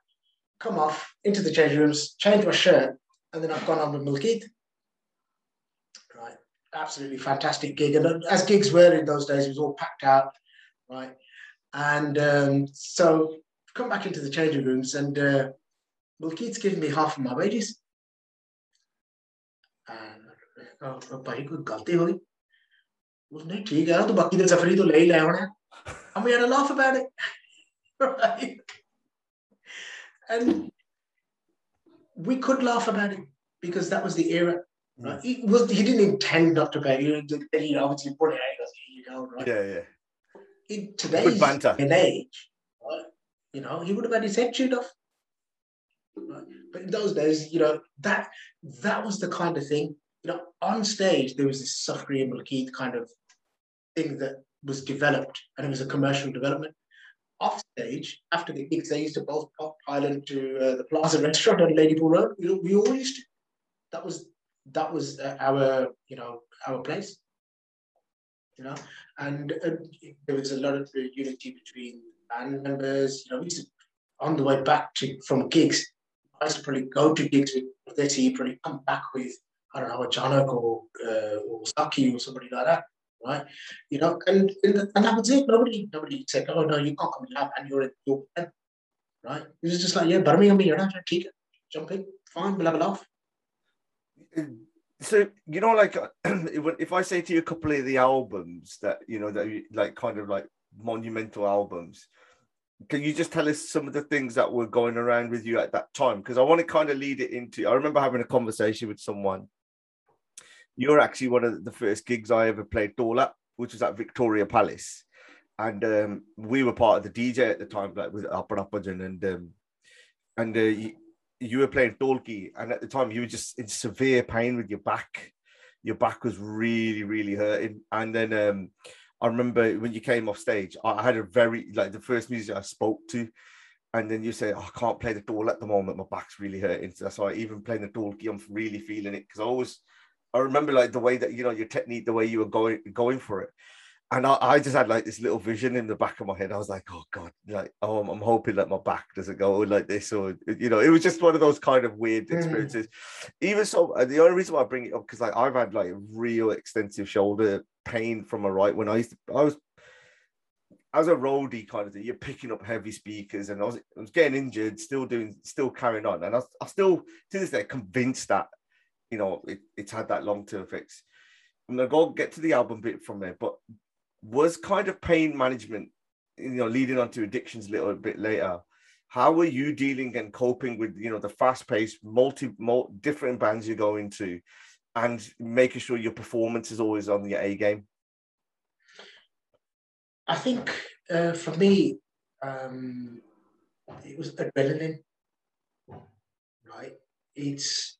Come off into the change rooms, change my shirt, and then I've gone on with Malkit. Right, absolutely fantastic gig. And uh, as gigs were in those days, it was all packed out, right? And um, so come back into the changing rooms, and uh, Malkit's giving me half of my wages. And, oh, oh उसने ठीक है तो बाकी दिन सफरी तो ले ही ले होने and we had a laugh about it right and we could laugh about it because that was the era right? he was he didn't intend not to pay you know obviously put it out here you go right yeah yeah in today's banter. in age right? you know he would have had his head chewed off right? but in those days you know that that was the kind of thing you know, on stage there was this Safri and Malkit kind of thing that was developed, and it was a commercial development. Off stage, after the gigs, they used to both pop Island to uh, the Plaza Restaurant on Ladypool Road. We, we all used to. That was that was uh, our you know our place. You know, and uh, there was a lot of unity between band members. You know, we used to, on the way back to from gigs. I used to probably go to gigs with this. probably come back with I don't know, a Janak or, uh, or Saki or somebody like that, right? You know, and and, that was it. Nobody nobody said, oh no, you can't come in lab and you're in your right? It was just like, yeah, Birmingham, you're not take it, jump in, fine, we'll have a laugh. So you know, like if I say to you a couple of the albums that you know that like kind of like monumental albums, can you just tell us some of the things that were going around with you at that time? Because I want to kind of lead it into. I remember having a conversation with someone you're actually one of the first gigs I ever played Dola, which was at Victoria Palace. and um, we were part of the DJ at the time, like with Aparapajan, and up um, and uh, you, you, were playing dholki, and at the time you were just in severe pain with your back. Your back was really, really hurting, and then um, I remember when you came off stage, I had a very like the first music I spoke to, and then you say, oh, I can't play the dhol at the moment, my back's really hurting. So that's why even playing the dholki, I'm really feeling it because I always I remember like the way that you know your technique, the way you were going going for it and I, I, just had like this little vision in the back of my head. I was like, oh God, like, oh, I'm, I'm, hoping that my back doesn't go like this, or you know, it was just one of those kind of weird mm. experiences. Mm. Even so, uh, the only reason why I bring it up because like I've had like real extensive shoulder pain from my right when I used to, I was as a roadie kind of thing. You're picking up heavy speakers, and I was I was getting injured, still doing, still carrying on, and I, I still to this day convinced that you know it, it's had that long term effects. I'm gonna go get to the album bit from there, but was kind of pain management, you know, leading on to addictions a little bit later. How were you dealing and coping with, you know, the fast-paced, multi, multi different bands you go into, and making sure your performance is always on the A game? I think uh, for me, um, it was adrenaline, right? It's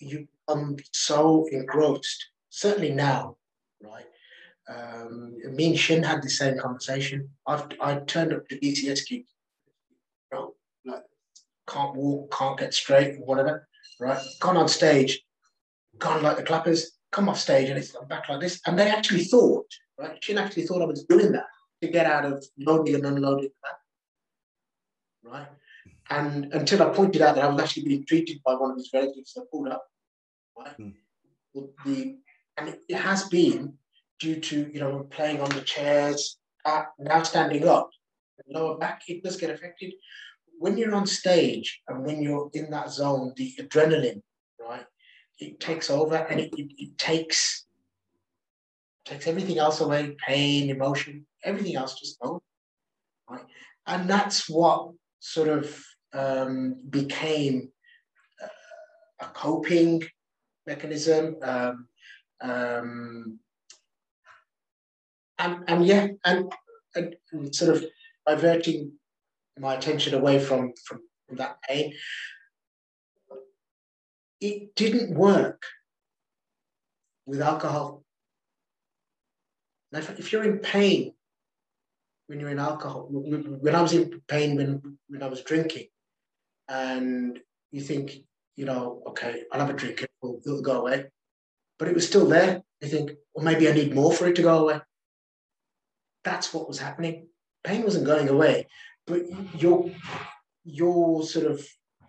you become so engrossed. Certainly now, right? Um, me and Shin had the same conversation. I've I turned up to you know, like can't walk, can't get straight, whatever. Right, gone on stage, gone like the clappers, come off stage, and it's I'm back like this. And they actually thought, right, Shin actually thought I was doing that to get out of loading and unloading right? And until I pointed out that I was actually being treated by one of his relatives that pulled up, right? Mm. The, and it has been due to, you know, playing on the chairs, uh, now standing up, lower back, it does get affected. When you're on stage and when you're in that zone, the adrenaline, right, it takes over and it, it, it takes takes everything else away, pain, emotion, everything else just goes, right? And that's what sort of um, became uh, a coping mechanism. Um, um, and, and yeah, and, and, sort of diverting my attention away from, from, that pain. It didn't work with alcohol. Now, if, if you're in pain when you're in alcohol, when I was in pain when, when I was drinking, and you think, you know, okay, I'll have a drink, it'll, it'll go away. But it was still there. You think, well, maybe I need more for it to go away that's what was happening. Pain wasn't going away, but your your sort of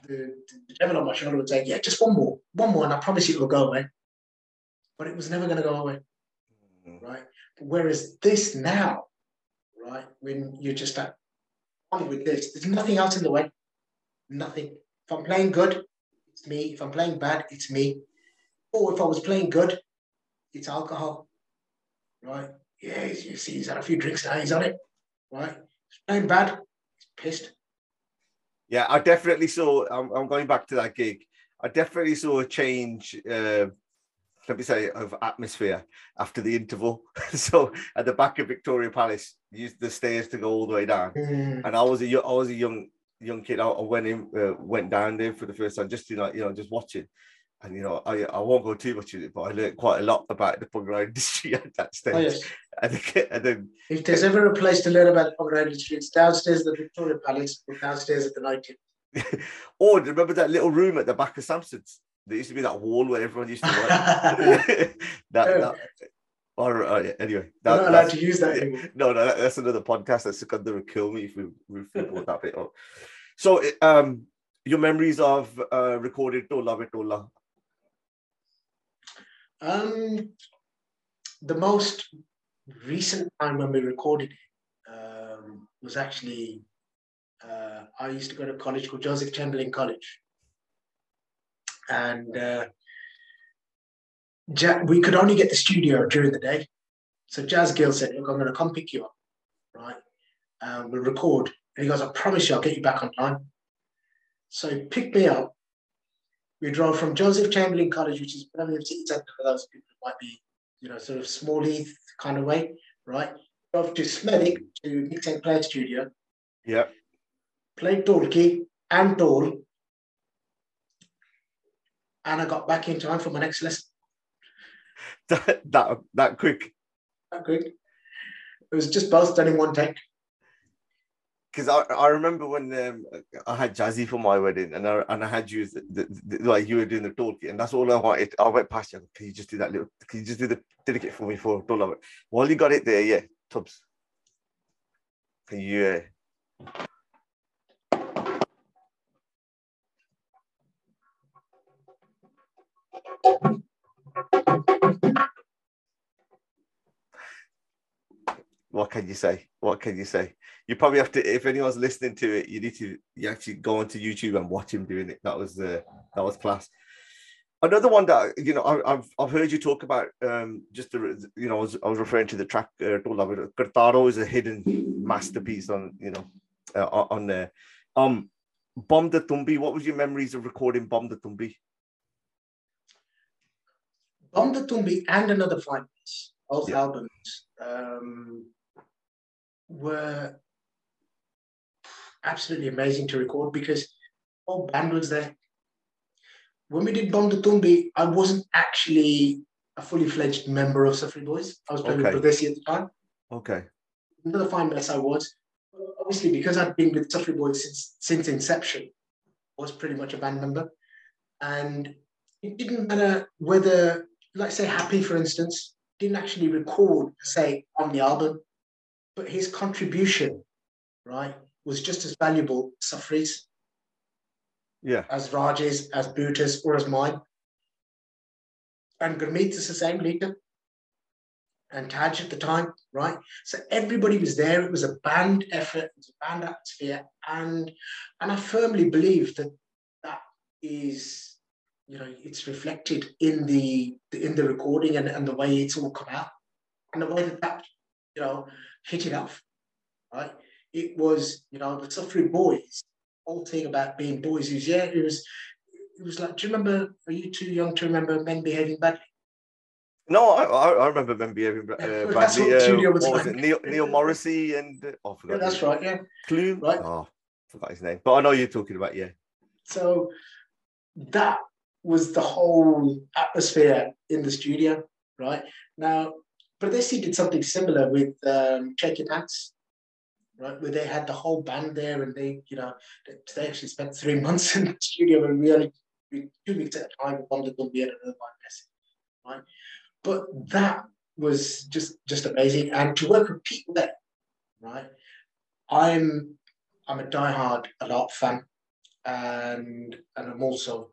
the, the devil on my shoulder would say, "Yeah, just one more, one more, and I promise you it will go away." But it was never going to go away, mm-hmm. right? Whereas this now, right, when you're just at one with this, there's nothing else in the way, nothing. If I'm playing good, it's me. If I'm playing bad, it's me. Or if I was playing good, it's alcohol, right? yeah, you see, he's had a few drinks now, he's on it, right? Playing bad, he's pissed. Yeah, I definitely saw, I'm, I'm going back to that gig. I definitely saw a change, uh, let me say, of atmosphere after the interval. so at the back of Victoria Palace, used the stairs to go all the way down. Mm. And I was a, I was a young young kid. I, went in, uh, went down there for the first time, just to like, you know, just watching and you know, I, I won't go too much into it, but I learned quite a lot about the Bhangra industry at that stage. Oh, yes. and, then, and then, if there's ever a place to learn about the Bhangra industry, it's downstairs at the Victoria Palace or downstairs at the Night or remember that little room at the back of Samson's? There used to be that wall where everyone used to work. that, that, or, uh, anyway, that, not allowed to use that anymore. No, no, that's another podcast. That's going to kill me if we, if we brought that bit up. So, um, your memories of uh, recorded Tola Vitola um, the most recent time when we recorded it um, was actually uh, I used to go to college called Joseph Chamberlain College, and uh, we could only get the studio during the day. So Jazz Gill said, "Look, I'm going to come pick you up, right? Um, we'll record." And he goes, "I promise you, I'll get you back on time." So he picked me up we drove from Joseph Chamberlain College, which is Birmingham City Centre for those people who might be, you know, sort of small Heath kind of way, right? drove to Smethwick to Nick St. Clair studio, Yeah. played dholki and dhol, and I got back in time for my next lesson. That that, that quick. That quick. It was just both done in one take. Because I, I remember when um, I had Jazzy for my wedding and I, and I had you the, the, the, like you were doing the dholki and that's all I wanted. I went past you. Can you just do that little? Can you just do the dedicate for me for don't love it? While you got it there, yeah, Tubbs. Can you? Uh, what can you say? What can you say? You probably have to. If anyone's listening to it, you need to. You actually go onto YouTube and watch him doing it. That was uh, that was class. Another one that you know I, I've I've heard you talk about. Um, just the you know I was, I was referring to the track. Uh, Kartaro is a hidden masterpiece on you know uh, on there. Um, Bomb da Tumbi. What was your memories of recording Bomb da Tumbi? Bomb da Tumbi and another five piece, both Yeah. albums, um, were absolutely amazing to record because all band was there. When we did Bomb da Tumbi, I wasn't actually a fully fledged member of Safri Boyz. I was playing Okay. with Pardesi at the time. Okay. Another fine mess I was. Obviously, because I'd been with Safri Boyz since, since inception, I was pretty much a band member. And it didn't matter whether, like say Happy, for instance, didn't actually record, say, on the album, but his contribution, right, was just as valuable as Safri's, Yeah. as Raj's, as Bhuta's, or as mine. And Gurmeet is the same leader. And Taj at the time, right? So everybody was there. It was a band effort, it was a band atmosphere. And and I firmly believe that that is, you know, it's reflected in the in the recording and, and the way it's all come out. And the way that that, you know, hit it off. Right? It was, you know, the Safri Boyz, whole thing about being boys who's yeah, it was it was like, do you remember, are you too young to remember men behaving badly? No, I, I I remember them behaving uh, badly. That's what uh, what was like. it? Neil, Neil Morrissey and uh, oh, I. Yeah, that's his- right, yeah. Clue. Right. Oh, forgot his name. But I know you're talking about. Yeah. So that was the whole atmosphere in the studio, right? Now, Pardesi did something similar with um, Check Your Dance, right? Where they had the whole band there and they, you know, they, actually spent three months in the studio and we only two weeks at a time that would be at another one, right? But that was just just amazing. And to work with people there, right? I'm I'm a diehard lot fan and and I'm also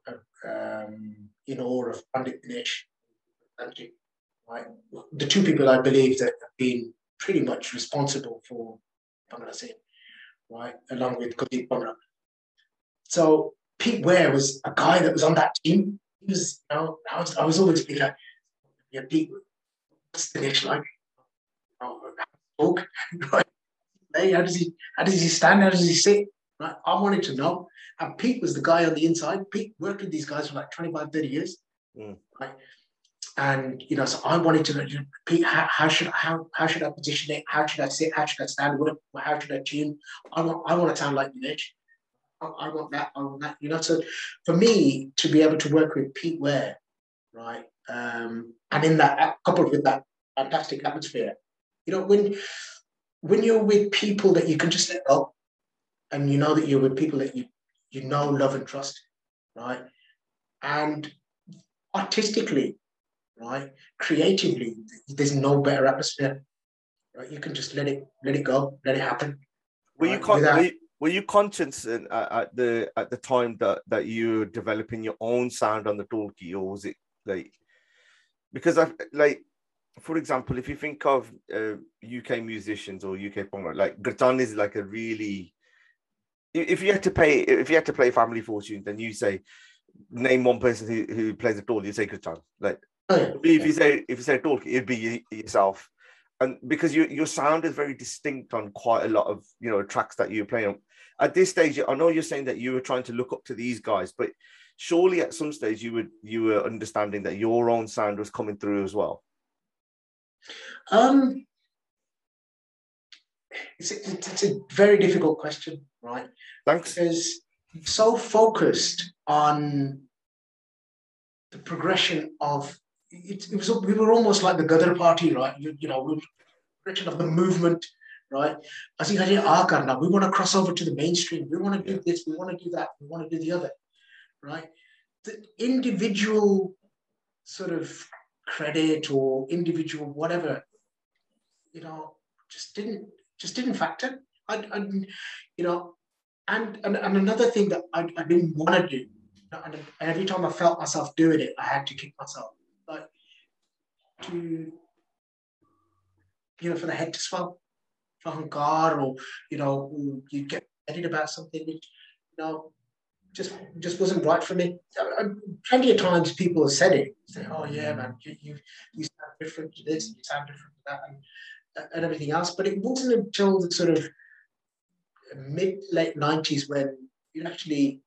um, in awe of Pandit Dinesh. Right, the two people I believe that have been pretty much responsible for Bhangra Scene, right, along with Kuljit Bhamra. So Pete Ware was a guy that was on that team. He was, you know, I was, I was always like, yeah, Pete, what's Dinesh like? You know, talk, right? Hey, how does he, how does he stand? How does he sit? Right? I wanted to know. And Pete was the guy on the inside. Pete worked with these guys for like 25, 30 years. Mm. Right. And you know, so I wanted to you know, Pete, how, how should how how should I position it? How should I sit? How should I stand? What, how should I tune? I want I want to sound like Dinesh. I, I want that. I want that. You know, so for me to be able to work with Pete Ware, right, um, and in that coupled with that fantastic atmosphere, you know, when when you're with people that you can just let go, and you know that you're with people that you you know, love, and trust, right? And artistically, right, creatively, there's no better atmosphere. Right? You can just let it let it go, let it happen. Were you con- were you, were you conscious in, uh, at the at the time that that you were developing your own sound on the dholki, or was it like because I like for example, if you think of uh, UK musicians or UK punk like Gurtan is like a really if you had to pay if you had to play Family Fortune, then you say name one person who, who plays a dholki, you say Gurtan. Like Oh, if you say if you say dholki, it'd be yourself. And because your your sound is very distinct on quite a lot of you know tracks that you're playing on. At this stage, I know you're saying that you were trying to look up to these guys, but surely at some stage you would you were understanding that your own sound was coming through as well. Um, it's, it's, it's a very difficult question, right? Thanks. Because so focused on the progression of it, it was we were almost like the Gadar party, right? You, you know, we progression of the movement, right? I think I did now we want to cross over to the mainstream. We want to do this, we want to do that, we want to do the other, right? The individual sort of credit or individual whatever, you know, just didn't just didn't factor. I, I you know, and, and and another thing that I, I didn't want to do, and every time I felt myself doing it, I had to kick myself, to you know, for the head to swell, for hunkar, or you know, you get excited about something, which you know, just just wasn't right for me. Plenty of times people have said it, say, "Oh yeah, man, you you, you sound different to this, you sound different to that," and, uh, and everything else. But it wasn't until the sort of mid late nineties when it actually,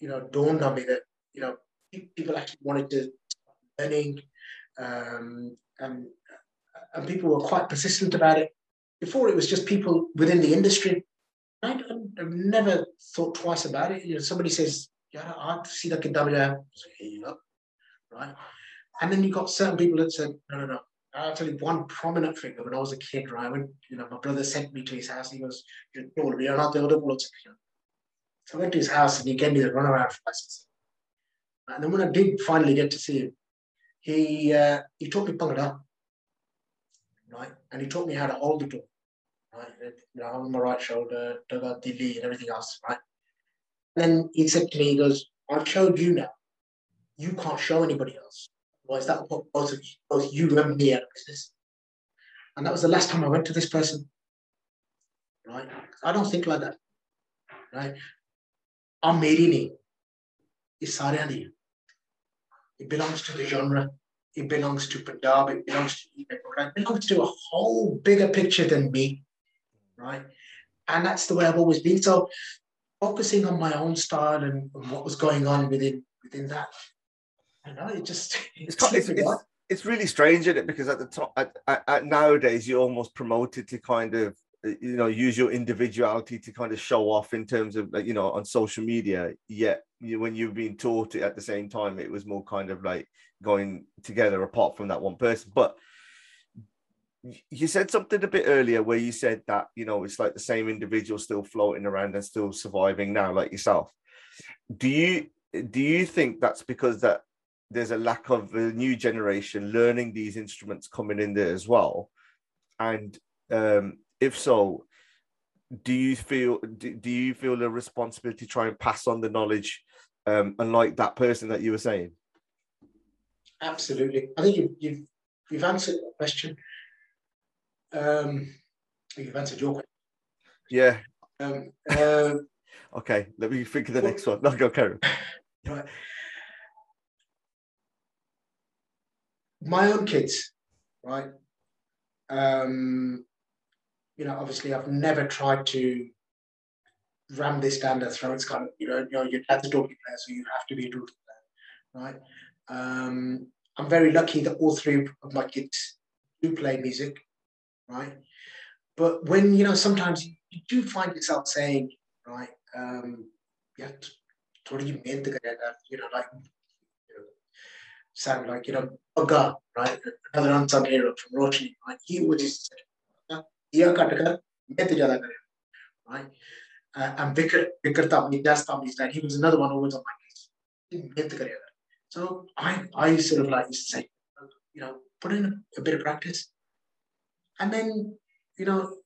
you know, dawned on me that you know people actually wanted to learning, um, and and people were quite persistent about it. Before it was just people within the industry. I, have never thought twice about it. You know, somebody says, "Yeah, I see that in WM." Here you go, right? And then you got certain people that said, "No, no, no." I'll tell you one prominent figure when I was a kid, right? When you know my brother sent me to his house, he goes, "You're you're not the other bullets." So I went to his house and he gave me the runaround for license. And then when I did finally get to see him, he uh, he taught me Bhangra, right? And he taught me how to hold the dhol, right? You know, on my right shoulder, Daga, Dili, and everything else, right? Then he said to me, he goes, I've showed you now. You can't show anybody else. Otherwise, that will put both, of you, both you and me out of business. And that was the last time I went to this person, right? I don't think like that, right? I'm made is Saryani. It belongs to the genre it belongs to Punjab, it belongs to it belongs to a whole bigger picture than me, right? And that's the way I've always been. So focusing on my own style and, and what was going on within within that, I know it just it's, it's, it's, it's, really strange, isn't it? Because at the top, at, at, at nowadays, you're almost promoted to kind of you know use your individuality to kind of show off in terms of you know on social media yet you, when you've been taught it at the same time it was more kind of like going together apart from that one person. But you said something a bit earlier where you said that you know it's like the same individual still floating around and still surviving now, like yourself. Do you do you think that's because that there's a lack of a new generation learning these instruments coming in there as well? And um, if so, do you feel do, do you feel the responsibility to try and pass on the knowledge um, unlike that person that you were saying? Absolutely. I think you've, you've, you've answered the question. Um, you've answered your question. Yeah. Um, uh, okay, let me think of the well, next one. No, go, Karen. Right. My own kids, right? Um, you know, obviously, I've never tried to ram this down their throats. Kind of, you know, you know, your dad's a Dolby player, so you have to be a Dolby player, right? Um, I'm very lucky that all three of my kids do play music, right? But when, you know, sometimes you do find yourself saying, right, um, yeah, what do you mean to get that? You know, like, you know, sound like, you know, Aga, right? Another unsung hero from Roshni, right? He would just say, yeah, right? Uh, and Vikar, Vikar Tamni, that's Tamni's dad. He was another one always on my case. So I, I sort of like to say, you know, put in a bit of practice. And then, you know,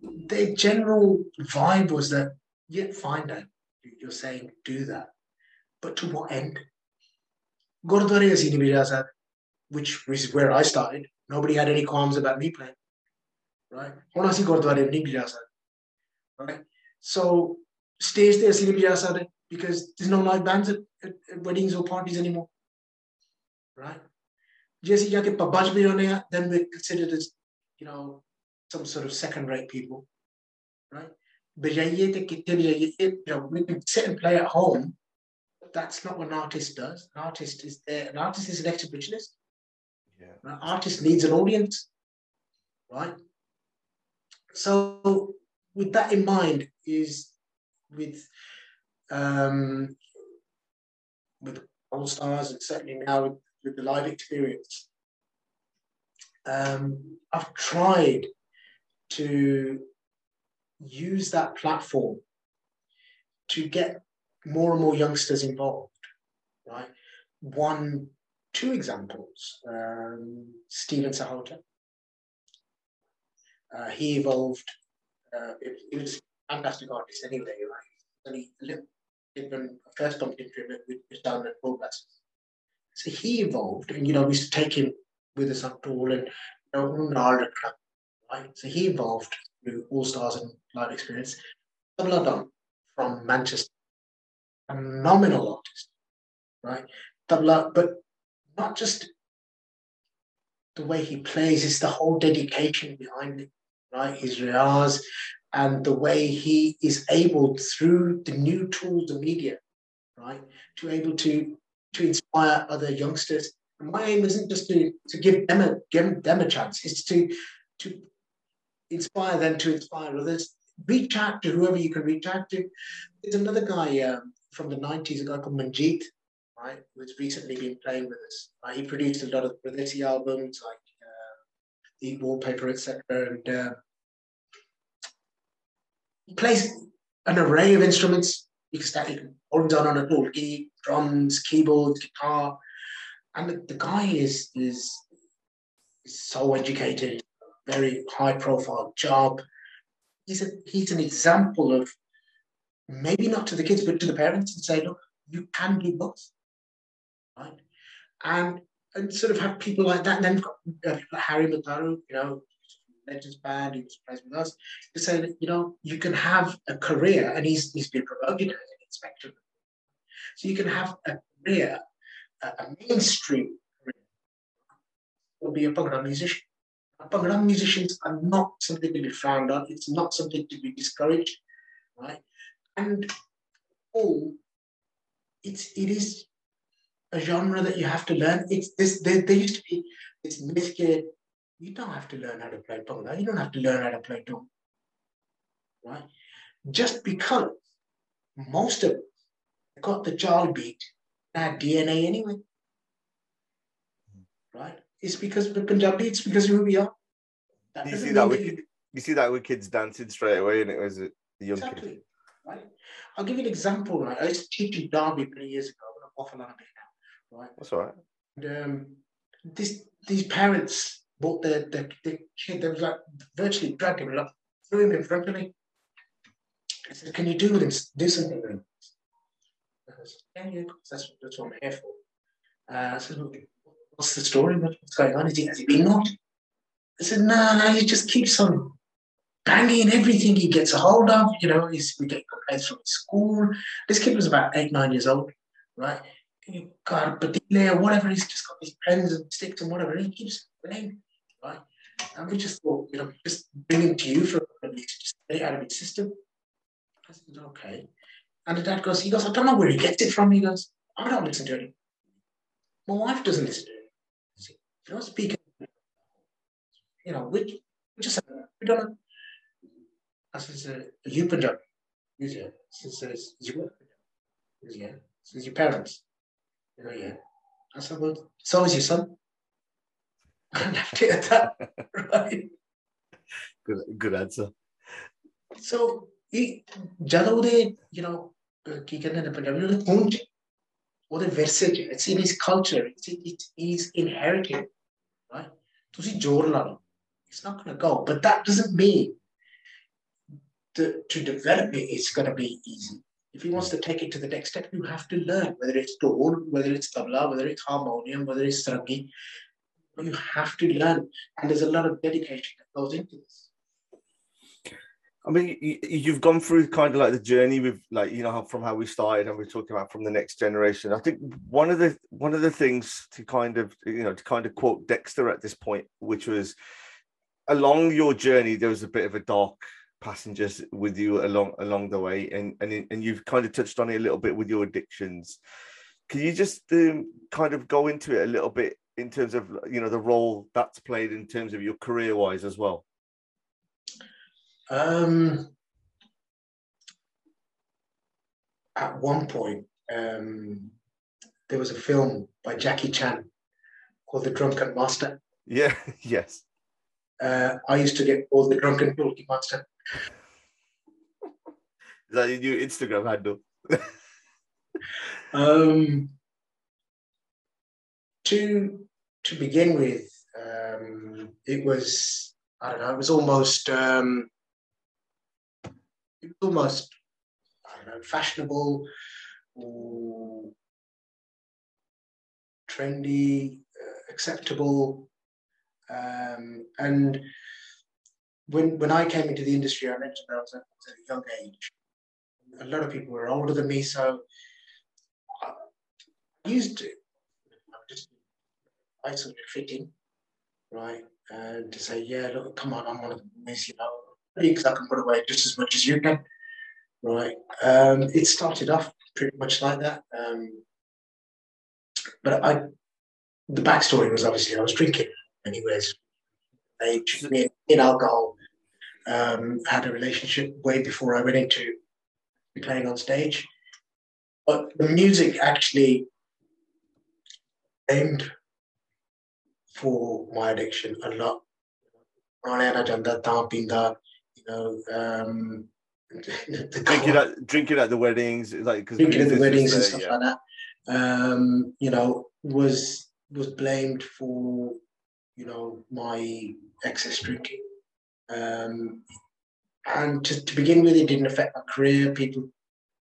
the general vibe was that, yeah, fine, Dad, you're saying do that. But to what end? Gurdwara Azini which is where I started. Nobody had any qualms about me playing. Right? Honasi Gurdwara Right? So stage there Azini because there's no live bands at, at, at, weddings or parties anymore. Right? Jesse Yake Pabaj then we're considered as, you know, some sort of second-rate people. Right? But yeah, we can sit and play at home, but that's not what an artist does. An artist is there, an artist is an exhibitionist. Yeah. An artist needs an audience, right? So with that in mind, is with um, with All Stars and certainly now with, with the live experience, um, I've tried to use that platform to get more and more youngsters involved, right? One, two examples. Um, Stephen Sahota. Uh, he evolved. Uh, it, it, was a fantastic artist anyway, right? And he lived, even first him with down at Bullbusters. So he evolved, and you know, we used to take him with us on tour and you know, Ronaldo club, right? So he evolved through All Stars and Live Experience. Tabla Don from Manchester, phenomenal artist, right? Tabla, but not just the way he plays, it's the whole dedication behind it, right? His riyaz and the way he is able through the new tools of media, right, to able to to inspire other youngsters. And my aim isn't just to, to give them a give them a chance, it's to to inspire them to inspire others. Reach out to whoever you can reach out to. There's another guy um, from the 90s, a guy called Manjeet, right, who's recently been playing with us. Right? He produced a lot of Pardesi albums like uh, The Wallpaper, etc. And uh, he plays an array of instruments. You can start, you can hold on a dholki, drums, keyboards, guitar. And the, the guy is, is, is so educated very high profile job. He's, a, he's an example of maybe not to the kids, but to the parents and say, look, you can do both. Right? And and sort of have people like that. And then we've got uh, Harry Mataru, you know, Legends Band, he was plays with us, to say that, you know, you can have a career, and he's, he's been promoted as an inspector. So you can have a career, a, a mainstream career, will be a program musician. Bhangra musicians are not something to be frowned on. It's not something to be discouraged, right? And all, it's it is a genre that you have to learn. It's this. There, there used to be this myth. You don't have to learn how to play Bhangra. You don't have to learn how to play drum, right? Just because most of got the jal beat in our DNA anyway, right? It's because of the Punjabi, it's because of who we are. That you see that with you, you see that with kids dancing straight away, and it was the young exactly. kids. Right. I'll give you an example. Right, I used to teach in Derby many years ago. I'm gonna waffle on a bit. Right. That's all right. And, um, this these parents bought their, their, their kid. They was like virtually dragged him, like threw him in front of me. I said, "Can you do this? Do something with him?" I said, "Yeah, yeah, that's that's what I'm here for." Uh, I said, "What's the story? What's going on? Is he has he been naughty?" I said, no, no, he just keeps on banging everything he gets a hold of. You know, he's we get complaints from school. This kid was about eight, nine years old, right? He patile or whatever. He's just got his pens and sticks and whatever. And he keeps playing, right? And we just thought, you know, just bring him to you for a to just get out of his system. I said, okay. And the dad goes, he goes, I don't know where he gets it from. He goes, I don't listen to him. My wife doesn't listen to him. You know, speaking you know, which which is we don't know. As is a you Punjab. Yeah. Says. Says your parents. You know, yeah. I said, well, so is your son. I left it at that. right. Good good answer. So he ਜਦੋਂ ਦੇ you know ਕੀ ਕਹਿੰਦੇ ਨੇ ਪੰਜਾਬੀ ਨੂੰ ਖੂਨ ਚ ਉਹਦੇ ਵਿਰਸੇ ਚ it's in his culture it's, it is inherited right ਤੁਸੀਂ ਜ਼ੋਰ ਲਾ ਲਓ it's not going to go. But that doesn't mean to, to develop it, it's going to be easy. if he wants to take it to the next step, you have to learn whether it's dhol, whether it's tabla, whether it's harmonium, whether it's sarangi. You have to learn, and there's a lot of dedication that goes into this. I mean, you've gone through kind of like the journey with, like, you know, from how we started, and we're talking about from the next generation. I think one of the one of the things to kind of, you know, to kind of quote Dexter at this point, which was, along your journey, there was a bit of a dark passengers with you along along the way, and and and you've kind of touched on it a little bit with your addictions. Can you just um, kind of go into it a little bit in terms of you know the role that's played in terms of your career wise as well? Um, at one point, um, there was a film by Jackie Chan called The Drunken Master. Yeah, yes. Uh, I used to get called the Drunken Dholki Master. Is that your new Instagram handle? Um, to to begin with, um, it was I don't know. It was almost um, it was almost I don't know fashionable or trendy, uh, acceptable, um, and when when I came into the industry, I mentioned that I was at, a young age. A lot of people were older than me, so I used to just I sort of fit in, right? And to say, yeah, look, come on, I'm one of the boys, you know, because I can put away just as much as you can, right? Um, it started off pretty much like that. Um, but I, the backstory was obviously I was drinking, anyways. Age, in alcohol, um, had a relationship way before I went into playing on stage. But the music actually aimed for my addiction a lot. You know, um, drinking at drinking at the weddings, like drinking at the weddings and stuff yeah. like that. Um, you know, was was blamed for you know my excess drinking. Um, and to, to begin with, it didn't affect my career. People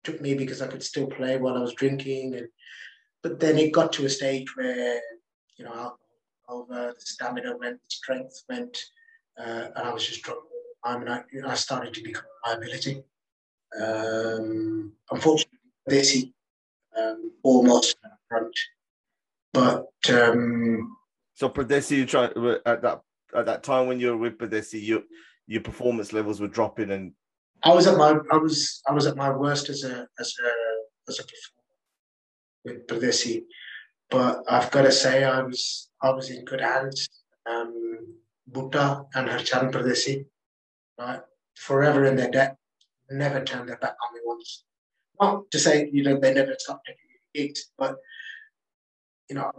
took me because I could still play while I was drinking, and but then it got to a stage where you know over the stamina went, the strength went, uh, and I was just drunk. I mean, I, I started to become a liability. Um, unfortunately, this um, almost front, but um, so Pardesi, you try at that at that time when you were with Pardesi, you your performance levels were dropping, and I was at my I was I was at my worst as a as a as a performer with Pardesi, but I've got to say I was I was in good hands. Um, Butta and Harchan Pardesi, right, forever in their debt, never turned their back on me once. Not to say you know they never stopped taking gigs, but you know,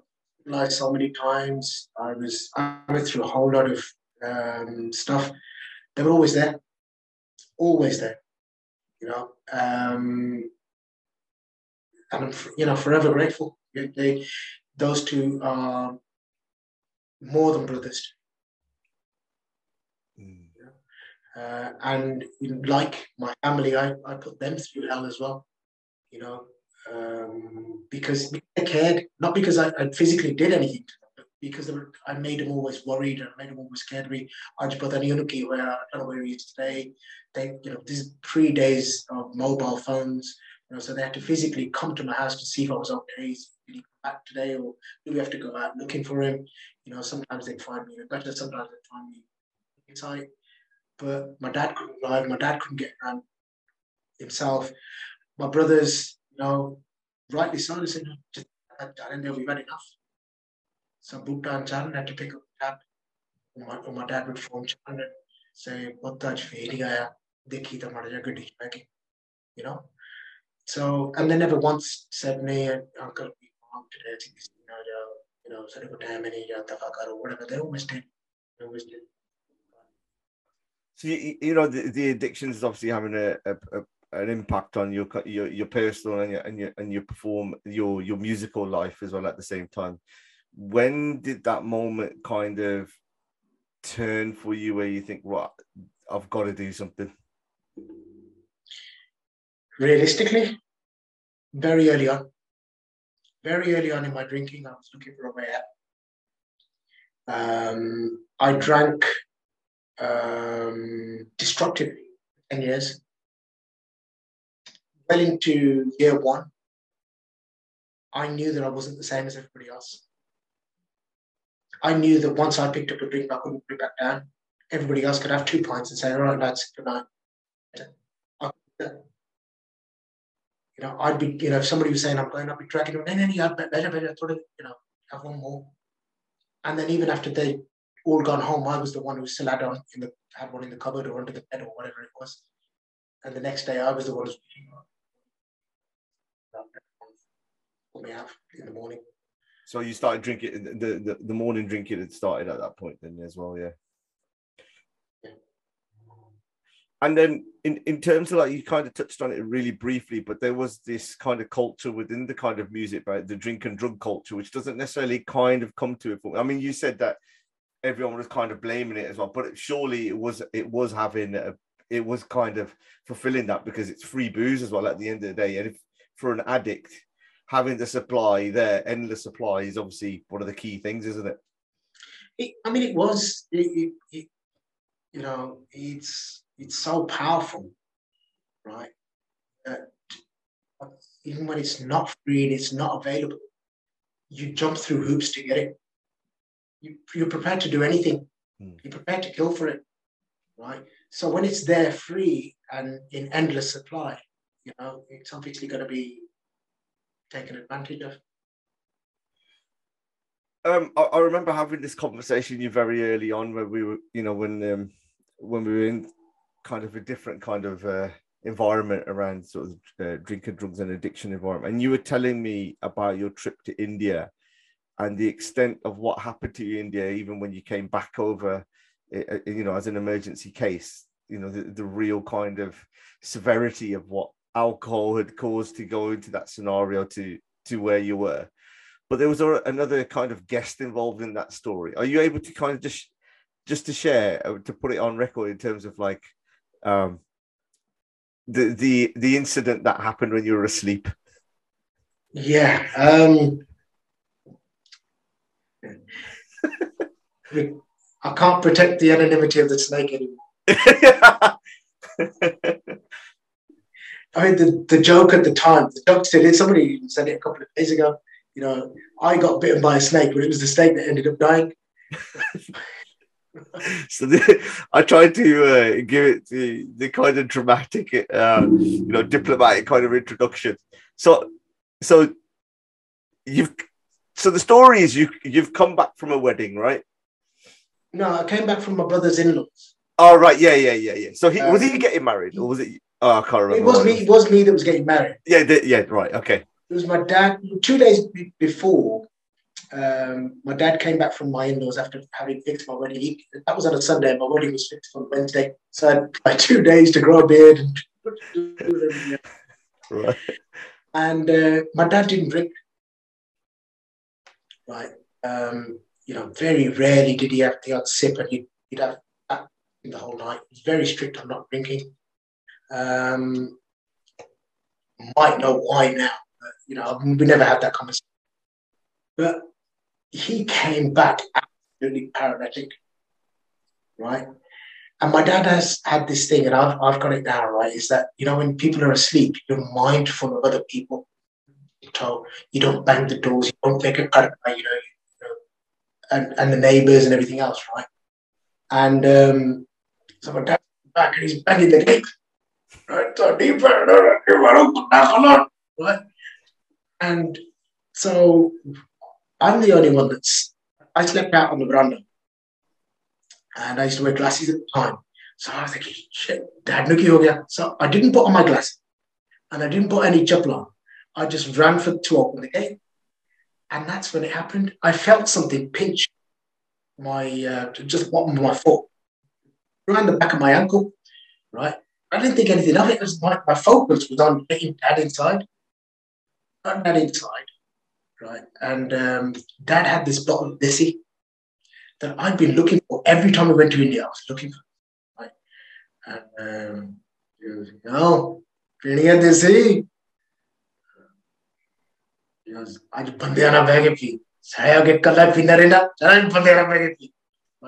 like so many times, I was I went through a whole lot of um, stuff. They were always there, always there. You know, um, and I'm you know forever grateful. They, those two are more than brothers. Mm. Uh, and like my family, I, I put them through hell as well, you know, um, because I cared, not because I, I physically did anything to them, but because were, I made them always worried and made them always scared of me. I that Yunuki where I don't know where he is today. They, you know, these three days of mobile phones, you know, so they had to physically come to my house to see if I was okay. Is he back today, or do we have to go out looking for him? You know, sometimes they'd find me better, sometimes they'd find me inside. But my dad couldn't drive. My dad couldn't get around himself. My brothers, you know, rightly so, they said, just and they'll be had enough. So Butta and Chan had to pick up dad. My, my dad would phone Chan and say, what the fail gaya, dekhi ta mara gadi you know. So, and they never once said, me, and uncle, we mom today, you know, know, sorry for time any or whatever. They always did. They always did. So you, you know the, the addiction is obviously having a, a, a an impact on your your your personal and your and your and your perform your your musical life as well at the same time. When did that moment kind of turn for you where you think, "What, well, I've got to do something"? Realistically, very early on. Very early on in my drinking, I was looking for a way out. Um, I drank um, destructively 10 years. Well into year one, I knew that I wasn't the same as everybody else. I knew that once I picked up a drink, I couldn't put it back down. Everybody else could have two pints and say, all right, lads, good night. You know, I'd be, you know, if somebody was saying I'm going, I'd be dragging them, no, no, no, better, better, of, you know, have one more. And then even after they all gone home, I was the one who still had on in the had one in the cupboard or under the bed or whatever it was. And the next day, I was the one who's me out in the morning. So you started drinking the, the the morning drinking had started at that point then as well, yeah. And then in, in terms of like you kind of touched on it really briefly, but there was this kind of culture within the kind of music, right? The drink and drug culture, which doesn't necessarily kind of come to it. For, I mean, you said that everyone was kind of blaming it as well, but surely it was it was having a, it was kind of fulfilling that because it's free booze as well at the end of the day. And if for an addict, having the supply there, endless supply is obviously one of the key things, isn't it? it I mean, it was, it, it, it, you know, it's it's so powerful, right? That even when it's not free and it's not available, you jump through hoops to get it. You, you're prepared to do anything. Mm. You're prepared to kill for it, right? So when it's there free and in endless supply, you know, it's obviously going to be taken advantage of. Um, I, I, remember having this conversation you very early on when we were, you know, when um, when we were in kind of a different kind of uh, environment around sort of uh, drinking, drugs, and addiction environment. And you were telling me about your trip to India and the extent of what happened to you in India, even when you came back over, uh, uh, you know, as an emergency case. You know, the, the real kind of severity of what alcohol had caused to go into that scenario to to where you were. But there was another kind of guest involved in that story. Are you able to kind of just just to share uh, to put it on record in terms of like um the the the incident that happened when you were asleep? Yeah um i can't protect the anonymity of the snake anymore I mean, the, the joke at the time, the joke still is, somebody said it a couple of days ago, you know, I got bitten by a snake, but it was the snake that ended up dying. so the, I tried to uh, give it the, the kind of dramatic, uh, you know, diplomatic kind of introduction. So, so you've, so the story is you you've come back from a wedding, right? No, I came back from my brother's in-laws. Oh right, yeah, yeah, yeah, yeah. So he um, was he getting married, or was it? Oh, I can't remember. It was me. It was me that was getting married. Yeah, the, yeah, right. Okay. It was my dad. Two days before, um, my dad came back from my in-laws after having fixed my wedding. He, that was on a Sunday. My wedding was fixed on Wednesday, so I had like two days to grow a beard and. right. And uh, my dad didn't drink. Right. Um, you know, very rarely did he have the odd sip, and he'd, he'd have that the whole night. He was very strict on not drinking. Um, might know why now. But, you know, we never had that conversation. But he came back absolutely paralytic, right? And my dad has had this thing, and I've, I've got it now, right? Is that, you know, when people are asleep, you're mindful of other people. So you don't bang the doors, you don't make a cut, you know, you know and, and the neighbors and everything else, right? And um, so my dad's back and he's banging the gate right? So deeper, right? And so I'm the only one that's I slept out on the veranda. And I used to wear glasses at the time. So I was thinking, shit, dad nuki ho. So I didn't put on my glasses and I didn't put any chappal on. I just ran for to open the gate. And that's when it happened. I felt something pinch my uh, just bottom my foot, around the back of my ankle, right? I didn't think anything of it. it was my, my focus was on getting dad inside, not dad inside, right? And um, dad had this bottle of Desi that I'd been looking for every time I went to India. I was looking for, right? And um, he goes, "No, पीनी है देसी." He goes, "आज बंदे आना बैगे P." saya get कल पीना रहना, चल बंदे आना बैगे P.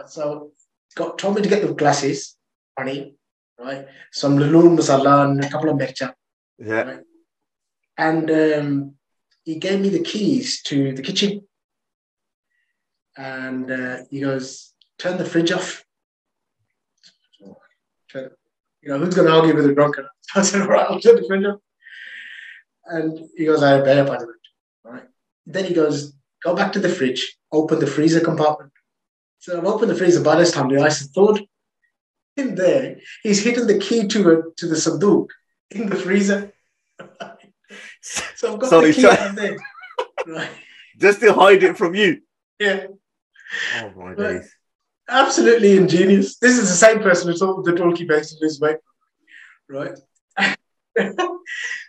So got told me to get the glasses, honey, right? Some lulun masala and a couple of mircha. Yeah. Right? And um, he gave me the keys to the kitchen. And uh, he goes, turn the fridge off. you know, who's going to argue with a drunkard? I said, all right, I'll turn the fridge off. And he goes, I obey by the Right. Then he goes, go back to the fridge, open the freezer compartment, So I've opened the freezer by this time, the ice is thawed. In there, he's hidden the key to a, to the sanduk in the freezer. so I've got the key trying- out there. Right. Just to hide it from you. Yeah. Oh my Right. days. Absolutely ingenious. This is the same person who told the donkey based in his way. Right.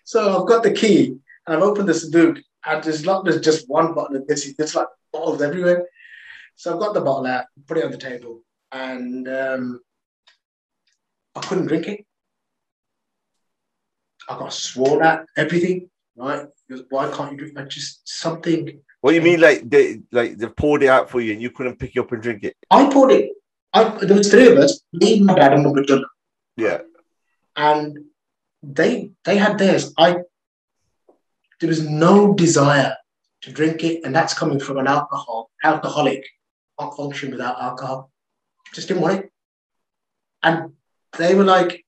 so I've got the key and I've opened the Sanduk and there's not there's just one bottle of this, there's like bottles everywhere. So I've got the bottle out, put it on the table, and um, I couldn't drink it. I got sworn at, everything, right? Why can't you drink? Like just something. What do you mean, like they like they poured it out for you and you couldn't pick it up and drink it? I poured it. I, there was three of us, me, my dad, and my brother. Yeah. and they they had theirs. I there was no desire to drink it, and that's coming from an alcohol alcoholic. Can't function without alcohol. Just didn't want it. And they were like,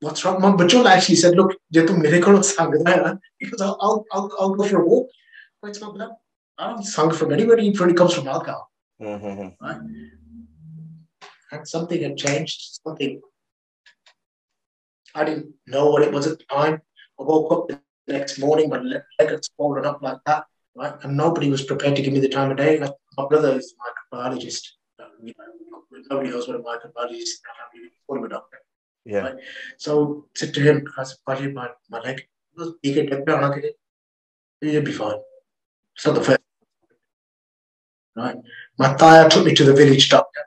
"What's wrong?" My Bajul actually said, "Look, mere ko sang because I'll, I'll I'll I'll go for a walk." It's not. I don't sang from anybody. It really comes from alcohol Mhm. right? And something had changed. Something I didn't know what it was at the time. I woke up the next morning, my leg had swollen up like that, right? And nobody was prepared to give me the time of day. Like my brother is a microbiologist. You know, nobody knows what a microbiologist is. I can't really call him a doctor. Yeah. Right? So I said to him, I said, "Buddy, my, my leg, you can get down, I You'll be fine. It's not the first. Right? My tire took me to the village doctor.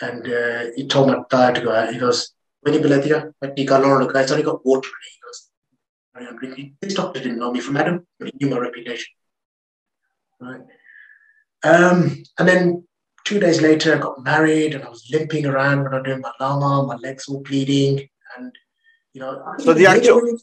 And uh, he told my tire to go out. He goes, when you believe you, but he got on the guy, it's only got water it. He goes, "Carry on drinking. This doctor didn't know me from Adam, but he knew my reputation. Right. Um, and then two days later, I got married and I was limping around when I was doing my lama, my legs all bleeding. And, you know, So the actual- really-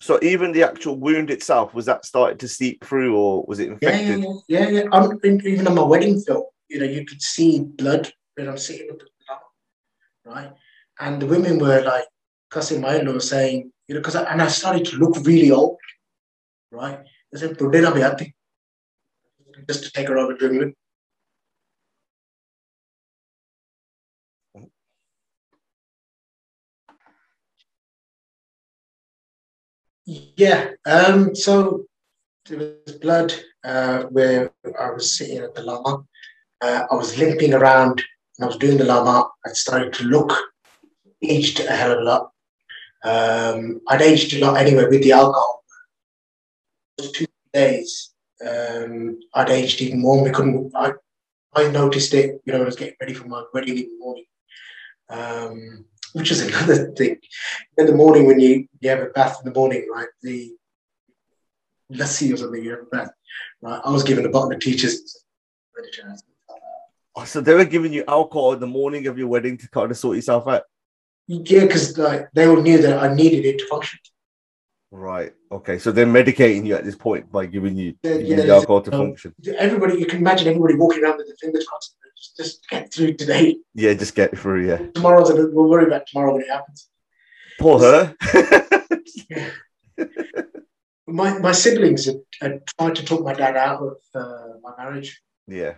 So even the actual wound itself was that started to seep through, or was it Yeah, yeah, infected? yeah, yeah. yeah. I'm, even on my wedding film, you know, you could see blood when I'm sitting with the flower, right? And the women were like cussing my in-law, saying, you know, because I, and I started to look really old, right? They said, "Today na bhi just to take her over to England. Yeah. Um, so there was blood uh, where I was sitting at the lama. Uh, I was limping around and I was doing the lama. I started to look aged a hell of a lot. Um, I'd aged a lot anyway with the alcohol. Those two days, um, I'd aged even more. We couldn't. I, I noticed it. You know, I was getting ready for my wedding in the morning, um, which is another thing. In the morning, when you, you have a bath in the morning, right? The lassi or something, you have a bath, right? I was given a bottle of teachers. Oh, so they were giving you alcohol in the morning of your wedding to kind of sort yourself out. Yeah, because like they all knew that I needed it to function. Right. Okay. So they're medicating you at this point by giving you, Yeah, giving yeah, you alcohol to um, function. Everybody, you can imagine everybody walking around with their fingers crossed. Just, just get through today. Yeah, just get through. Yeah. Tomorrow's a, we'll worry about tomorrow when it happens. Poor her. My my siblings had, had tried to talk my dad out of uh, my marriage. yeah.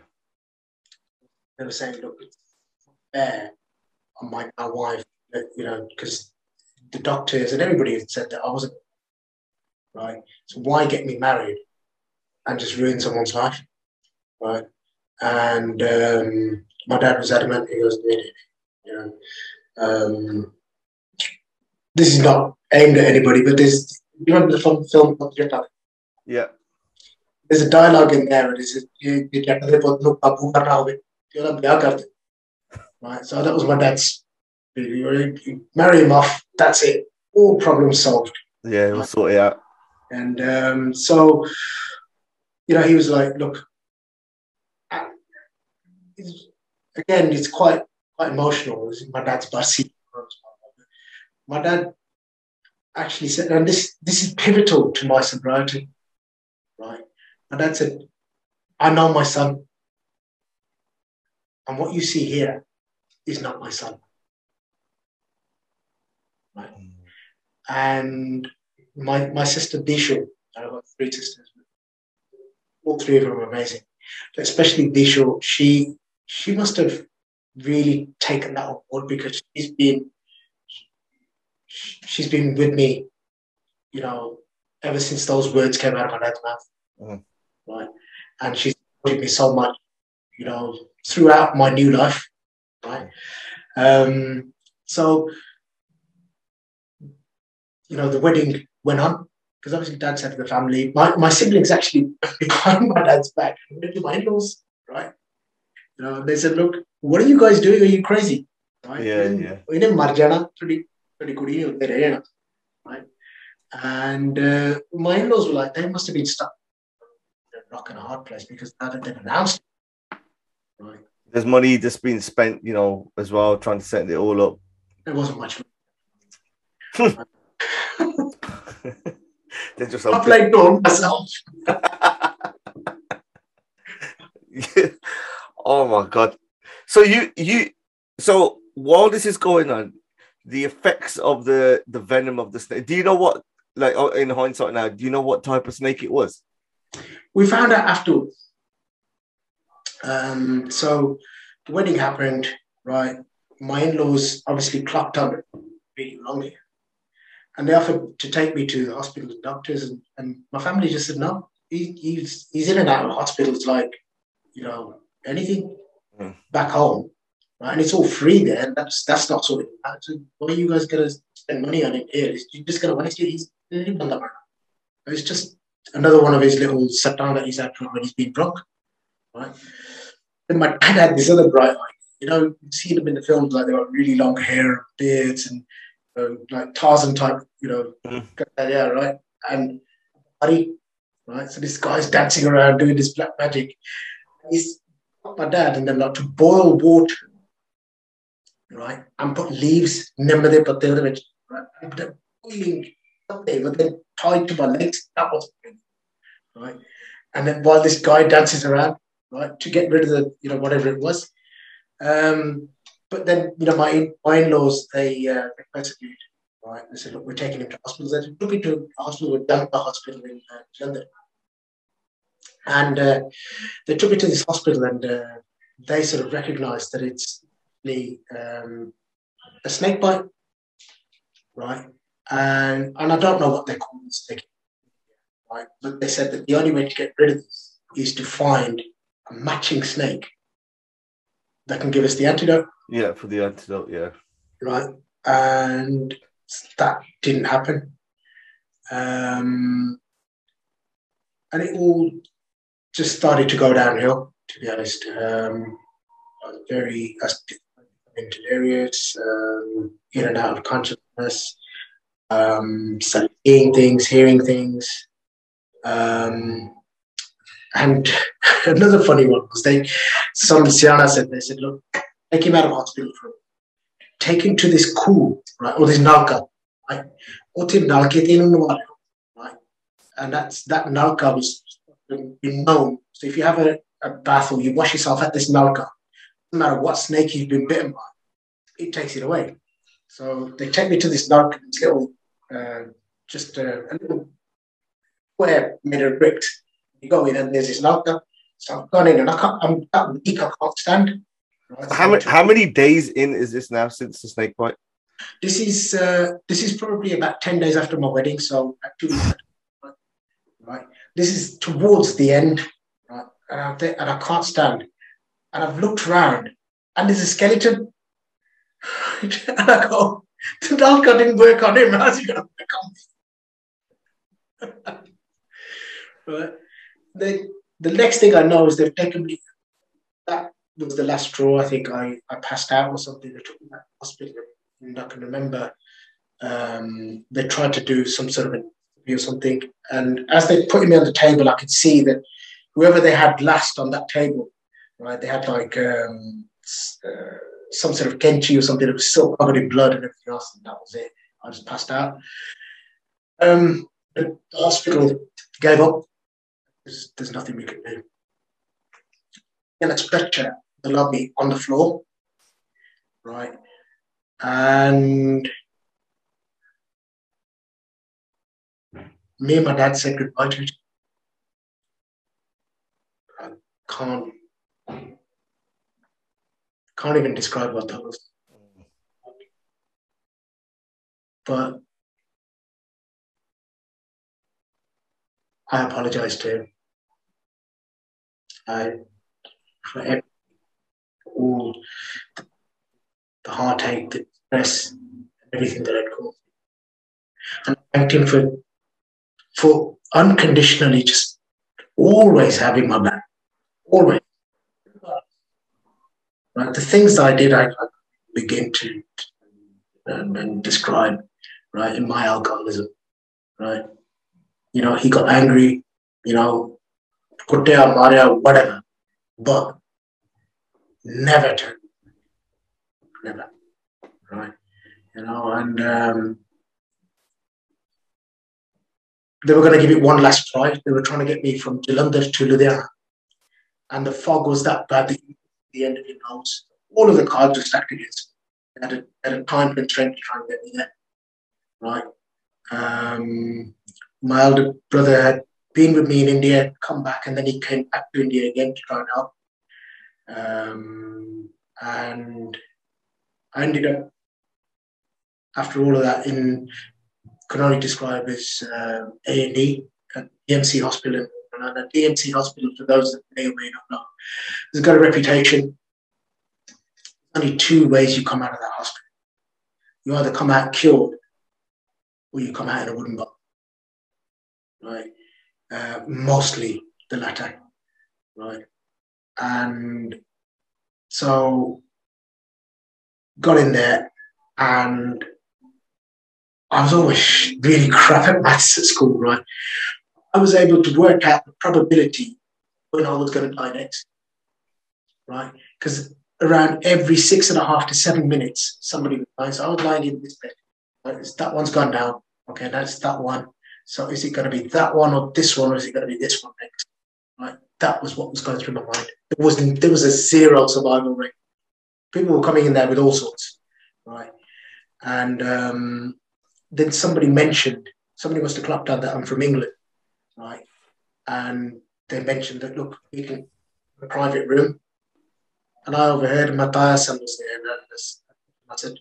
They were saying, "Look, it's fair on my, my wife, you know, because the doctors and everybody had said that I wasn't right. So why get me married and just ruin someone's life, right?" And um, my dad was adamant, he goes, no, you know. this is not aimed at anybody, but this you remember the film, film Yeah. There's a dialogue in there, and it the Right, so that was my dad's. Marry him off, that's it. All problems solved. Yeah, we'll sort it out. And um, so, you know, he was like, look, it's- again it's quite quite emotional. My dad's birthday my dad actually said and this this is pivotal to my sobriety right? My dad said I know my son and what you see here is not my son. Right. And my my sister Dishu, I've got three sisters. All three of them are amazing. especially Disho, she she must have really taken that on board because she's been she's been with me, you know, ever since those words came out of my dad's mouth. Mm. Right. And she's supported me so much, you know, throughout my new life. Right. Um, so you know, the wedding went on because obviously dad said to the family, my, my siblings actually behind my dad's back, my in-laws, right? You know, they said, look, what are you guys doing? Are you crazy? Right? Yeah, yeah. In Marjana, pretty good, right? And uh, my in-laws were like, they must have been stuck in a rock and a hard place because dad had been announced. Right. There's money that's spent, you know, as well, trying to set it all up. There wasn't much. They're just I played Dawn myself. oh my god. So you you so while this is going on, the effects of the the venom of the snake. Do you know what like oh, in hindsight now, do you know what type of snake it was? We found out afterwards. Um, so the wedding happened, right? My in-laws obviously clocked up really wrongly and they offered to take me to the hospital and doctors, and, and my family just said no. He, he's he's in and out of hospitals like you know anything mm. back home, right? And it's all free there, and that's that's not sort of so why are you guys gonna spend money on it here? You're just gonna waste it. He's it's just another one of his little satan that he's had when he's been drunk, right? And my dad had this other bright eye. You know, you see them in the films like they got really long hair, beards, and uh, like Tarzan type, you know, mm. yeah, right? And buddy, right? So this guy's dancing around doing this black magic. He's my dad, and then like to boil water, right? And put leaves, remember they put the other, right? And put boiling something, but then tied to my legs. That was right. And then while this guy dances around, right, to get rid of the, you know, whatever it was. Um, but then, you know, my, my in-laws, they, uh, persecuted, right? They said, look, we're taking him to hospital. They took him to hospital, we with Danta Hospital in uh, London. And uh, they took me to this hospital and uh, they sort of recognized that it's the um, a snake bite, right? And, and I don't know what they call the snake, right? But they said that the only way to get rid of this is to find a matching snake that can give us the antidote. Yeah, for the antidote, yeah. Right. And that didn't happen. Um, and it all just started to go downhill, to be honest. Um, very into areas, um, in and out of consciousness, um, seeing things, hearing things. Um, and another funny one was they, some Siana said, they said, look, take him out of hospital for take him to this cool, right, or this nalka, right? right? And that's that nalka was been known. So if you have a, a bath or you wash yourself at this nalka, no matter what snake you've been bitten by, it takes it away. So they take me to this nalka, this little, uh, just a, a little square made of bricks. You go in and there's this nalka. So I've gone in and I can't, I'm that weak, I can't stand. How many how many days in is this now since the snake bite? This is uh, this is probably about ten days after my wedding, so actually, right. This is towards the end, right? And I, and I can't stand, and I've looked around, and there's a skeleton, and I go, the dog didn't work on him. How's he going to right. The the next thing I know is they've taken me that was the last straw. I think I, I passed out or something. They took me to hospital. And I can remember um, they tried to do some sort of interview or something. And as they put me on the table, I could see that whoever they had last on that table, right, they had like um, uh, some sort of kenchi or something that was still covered in blood and everything else. And that was it. I just passed out. Um, the hospital gave up. There's, there's nothing we could do. In a stretcher the lobby on the floor, right? And me and my dad said goodbye to each other. can't can't even describe what that was. But I apologize to him. I for all the heartache, the stress, everything that I'd caused. And I thanked him for for unconditionally just always having my back. Always. Right? The things I did, I, I begin to um, and describe, right, in my alcoholism, right? You know, he got angry, you know, Kutia, Maria, whatever, but never turned. Never. Right? You know, and um, they were going to give it one last try. They were trying to get me from Jalandhar to Ludhiana. And the fog was that bad that the end of your nose. All of the cards were stacked against me. At a, at a time constraint to try and get me there. Right. Um, my elder brother had been with me in India, come back, and then he came back to India again to try and help. Um, and I ended up, after all of that, in can only describe as uh, A&E at DMC Hospital. And at DMC Hospital, for those that may or may not know, has got a reputation. Only two ways you come out of that hospital. You either come out cured or you come out in a wooden box. Right? Uh, mostly the latter. Right? And so got in there and I was always really crap at maths at school, right? I was able to work out the probability when I was going to die next, right? Because around every six and a half to seven minutes, somebody would die. So I was lying in this bed. Right? That one's gone down. Okay, that's that one. So is it going to be that one or this one, or is it going to be this one next? Right? That was what was going through my mind. There was there was a zero survival rate. People were coming in there with all sorts, right? And um, then somebody mentioned, somebody must have clapped out that I'm from England, right? And they mentioned that, look, we can a private room. And I overheard Matthias and was there, and I said,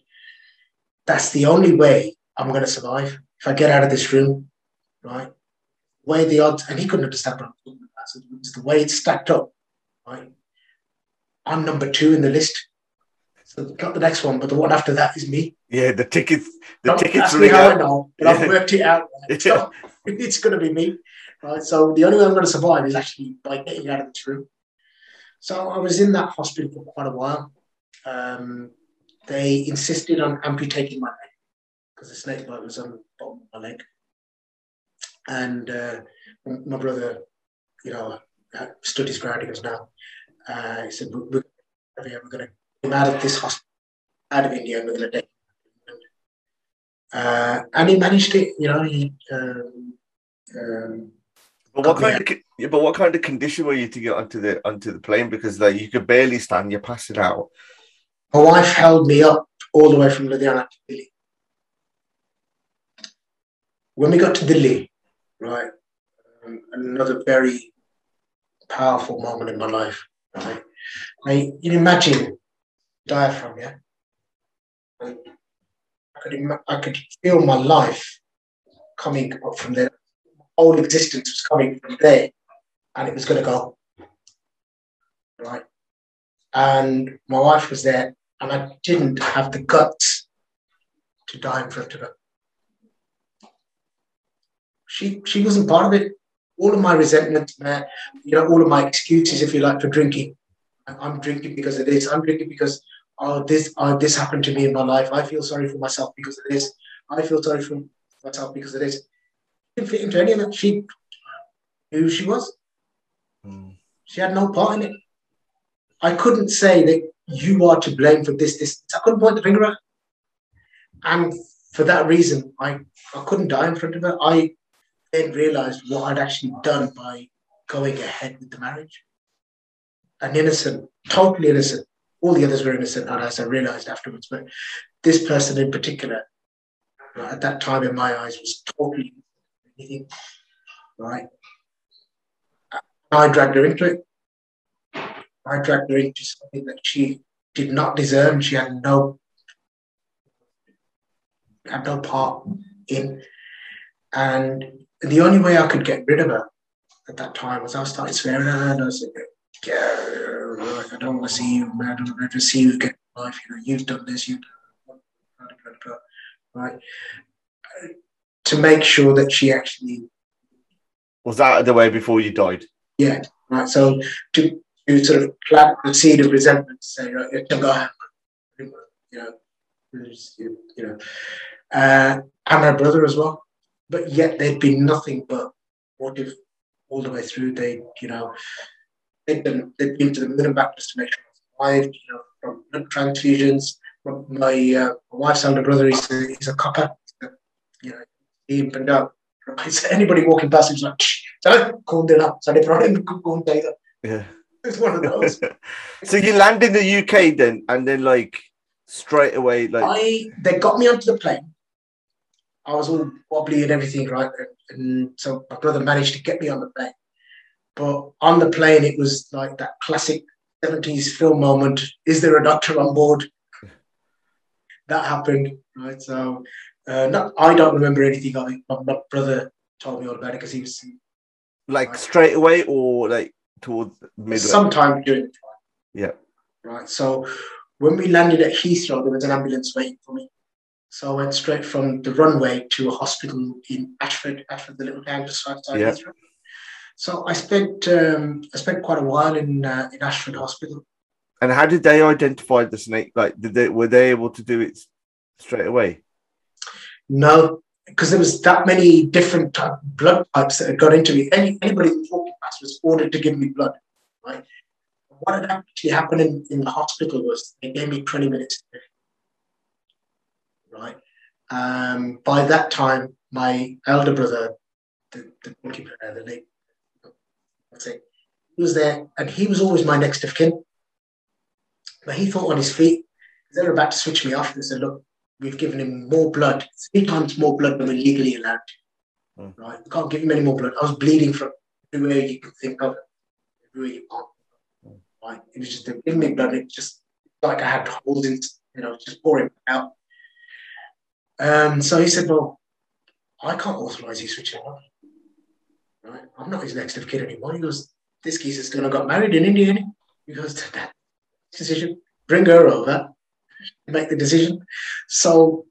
that's the only way I'm going to survive. If I get out of this room, right? Way the odds, and he couldn't understand what I'm talking about. So the way it's stacked up, right? I'm number two in the list. So got the next one, but the one after that is me. Yeah, the tickets. The Don't tickets. how I know, but I've worked it out. Right? So it's going to be me, right? So the only way I'm going to survive is actually by getting out of this room. So I was in that hospital for quite a while. Um, they insisted on amputating my leg because the snake bite was on the bottom of my leg. And uh, my brother, you know, stood his ground. He goes, "No." Uh, he said, "We're, we're going to out of this hospital, out of India, and we're going to take him. Uh, and he managed it, you know. He, um, um, but what kind of yeah, but what kind of condition were you to get onto the onto the plane? Because like you could barely stand, you're passing out. My wife held me up all the way from Ludhiana to Delhi. When we got to Delhi, right, um, another very powerful moment in my life. Right, I, you imagine diaphragm, yeah. I could, I could feel my life coming up from there. My Whole existence was coming from there, and it was going to go. Right. And my wife was there, and I didn't have the guts to die in front of her. She she wasn't part of it. All of my resentment, uh, you know, all of my excuses, if you like, for drinking. I'm drinking because of this. I'm drinking because oh, this oh, this happened to me in my life. I feel sorry for myself because of this. I feel sorry for myself because of this. She didn't fit into any of it. She who she was. Mm. She had no part in it. I couldn't say that you are to blame for this, this. I couldn't point the finger at. And for that reason, I, I couldn't die in front of her. I then realized what I'd actually done by going ahead with the marriage. An innocent, totally innocent all the others were innocent, and as I realized afterwards. But this person in particular, at that time in my eyes, was totally anything. Right? I dragged her into it. I dragged her into something that she did not deserve. She had no had no part in. And the only way I could get rid of her at that time was I started swearing at her and I said, yeah, I don't want to see you, man. I don't want to see you get life. You know, you've done this, you've done that. Right. To make sure that she actually was that the way before you died. Yeah. Right. So to, to sort of plant the seed of resentment, say, right, it happen. You know, you know, uh, and her brother as well. But yet there'd been nothing but what if all the way through they, you know, they've been, they've been to the moon and back just to make sure I survived, you know, from blood transfusions. My, uh, my wife's older brother, he's a, he's a copper. You know, he opened up. Anybody walking past him's like, don't go there. So they brought him, go and there. Yeah. It's one of those. so you land in the UK then, and then like straight away, like I, they got me onto the plane. I was all wobbly and everything, right? And, and so my brother managed to get me on the plane but on the plane it was like that classic 70s film moment is there a doctor on board that happened right so uh, not, I don't remember anything of it but my brother told me all about it because he was like straight away or like towards midway. sometime during the flight. Yeah. Right. So when we landed at Heathrow, there was an ambulance waiting for me. So I went straight from the runway to a hospital in Ashford, Ashford, the little town just outside Yeah. Heathrow. So I spent um, I spent quite a while in uh, in Ashford Hospital. And how did they identify the snake? Like, did they were they able to do it straight away? No, because there was that many different type blood types that had got into me. Any, anybody that walked past was ordered to give me blood, right? What had actually happened in, in the hospital was they gave me 20 minutes, right? Um, by that time, my elder brother, the, the goalkeeper, the late, let's say, he was there, and he was always my next of kin. But he thought on his feet, they were about to switch me off They said, look, we've given him more blood, three times more blood than we're legally allowed to. Mm. Right? We can't give him any more blood. I was bleeding from everywhere you could think of, everywhere you can't. Mm. Right? It was just, they giving me blood. It just like I had holes in, you know, just pouring out. Um, so he said, well, I can't authorize you switching off. Right? I'm not his next of kin anymore. He goes, this geezer's gonna got married in India. He goes, that decision, bring her over, make the decision. So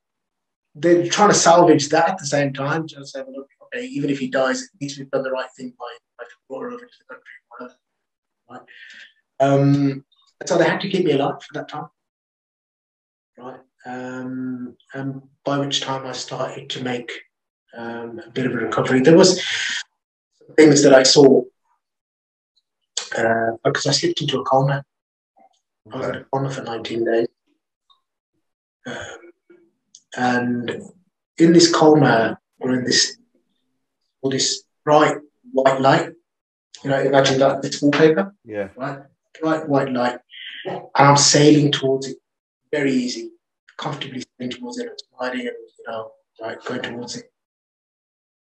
they're trying to salvage that at the same time. Just have a look, okay, even if he dies, at least we've done the right thing by, by brought her over to the country. Right. Um, so they had to keep me alive for that time. Right. Um, and by which time I started to make um, a bit of a recovery. There was things that I saw uh, because I slipped into a coma. I was in a coma for 19 days. Um, and in this coma, or in this, all this bright white light, you know, imagine that this wallpaper, Yeah. right? Bright white light. And I'm sailing towards it very easy, comfortably sailing towards it, and sliding and, you know, right, going towards it.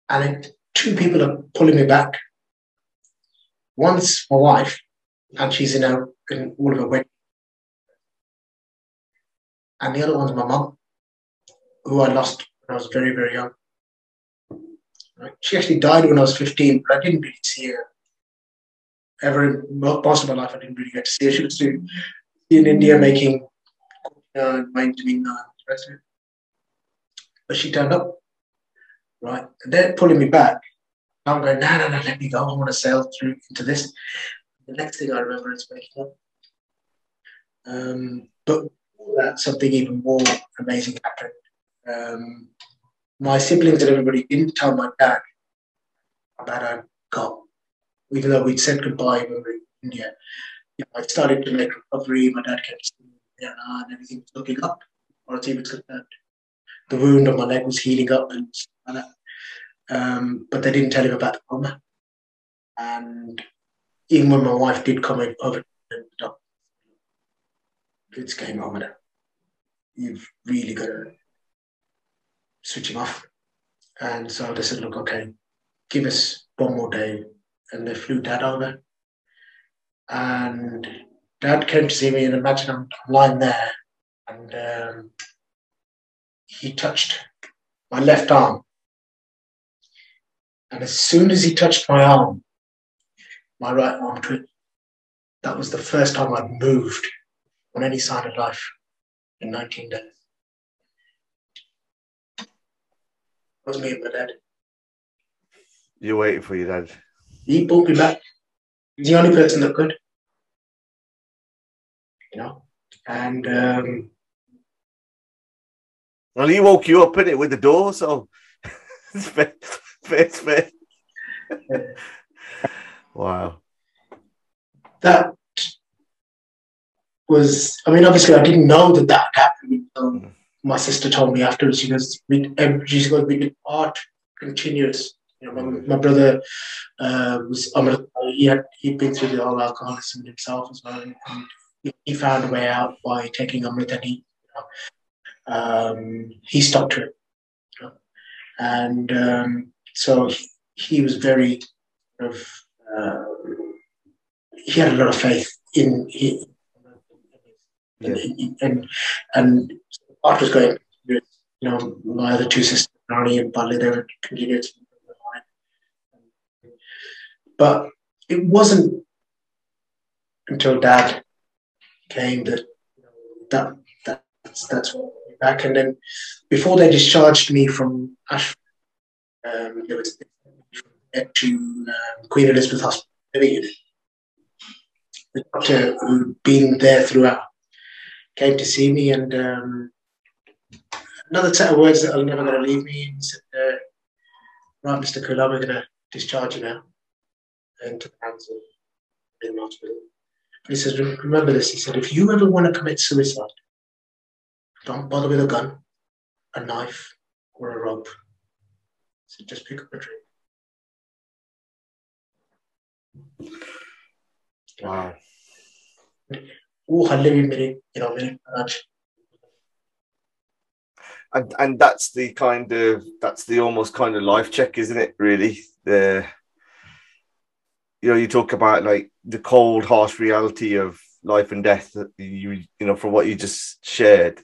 And then two people are pulling me back. One's my wife, and she's in, a, in all of her wedding and the other one's my mum, who I lost when I was very, very young. She actually died when I was 15, but I didn't really see her ever in most of my life. I didn't really get to see her. She was in India making uh, mind to it. But she turned up, right? And they're pulling me back. I'm going, no, no, no, let me go. I want to sail through into this. The next thing I remember is waking up. Um, but that, something even more amazing happened. Um, my siblings and everybody didn't tell my dad about I got, even though we'd said goodbye when we were in India. You know, I started to make recovery. My dad to see me and everything was looking up, he was concerned. The wound on my leg was healing up and like. Um, but they didn't tell him about the coma. And even when my wife did come over, it's game over you've really got to switch him off. And so they said, look, okay, give us one more day. And they flew dad over. And dad came to see me, and imagine I'm, I'm lying there, and um, he touched my left arm. And as soon as he touched my arm, my right arm twitched. That was the first time I'd moved on any side of life in 19 days. It was me and my dad. You're waiting for your dad. He pulled me back. He's the only person that could. You know? And um, Well, he woke you up in it with the door, so it's fair, fair, fair. wow. that was, I mean, obviously, I didn't know that that happened. Um, my sister told me afterwards, she goes, "We- every- she goes, we did art continuous. You know, my, my brother uh, was, he had, he'd been through the whole alcoholism himself as well. And, he found a way out by taking Amrit and he, you know, um, he stuck to it. You know? And um, so he, was very sort of, uh, he had a lot of faith in, in Yeah. and, and and art was going. You know, my other two sisters, Rani and Bali, they were continuing. But it wasn't until Dad came that you know, that that's that's what back. And then before they discharged me from Ashford, um, there was to um, Queen Elizabeth Hospital. The doctor who'd been there throughout came to see me and um, another set of words that are never going to leave me. He said, uh, right, Mr. Kula, we're going to discharge you now into the hands in the hospital. He says, remember this. He said, if you ever want to commit suicide, don't bother with a gun, a knife, or a rope. He said, just pick up a tree. Wow. वो हल्ले भी मेरे you know मेरे आज And and that's the kind of that's the almost kind of life check, isn't it? Really, the you know you talk about like the cold, harsh reality of life and death. That you you know from what you just shared,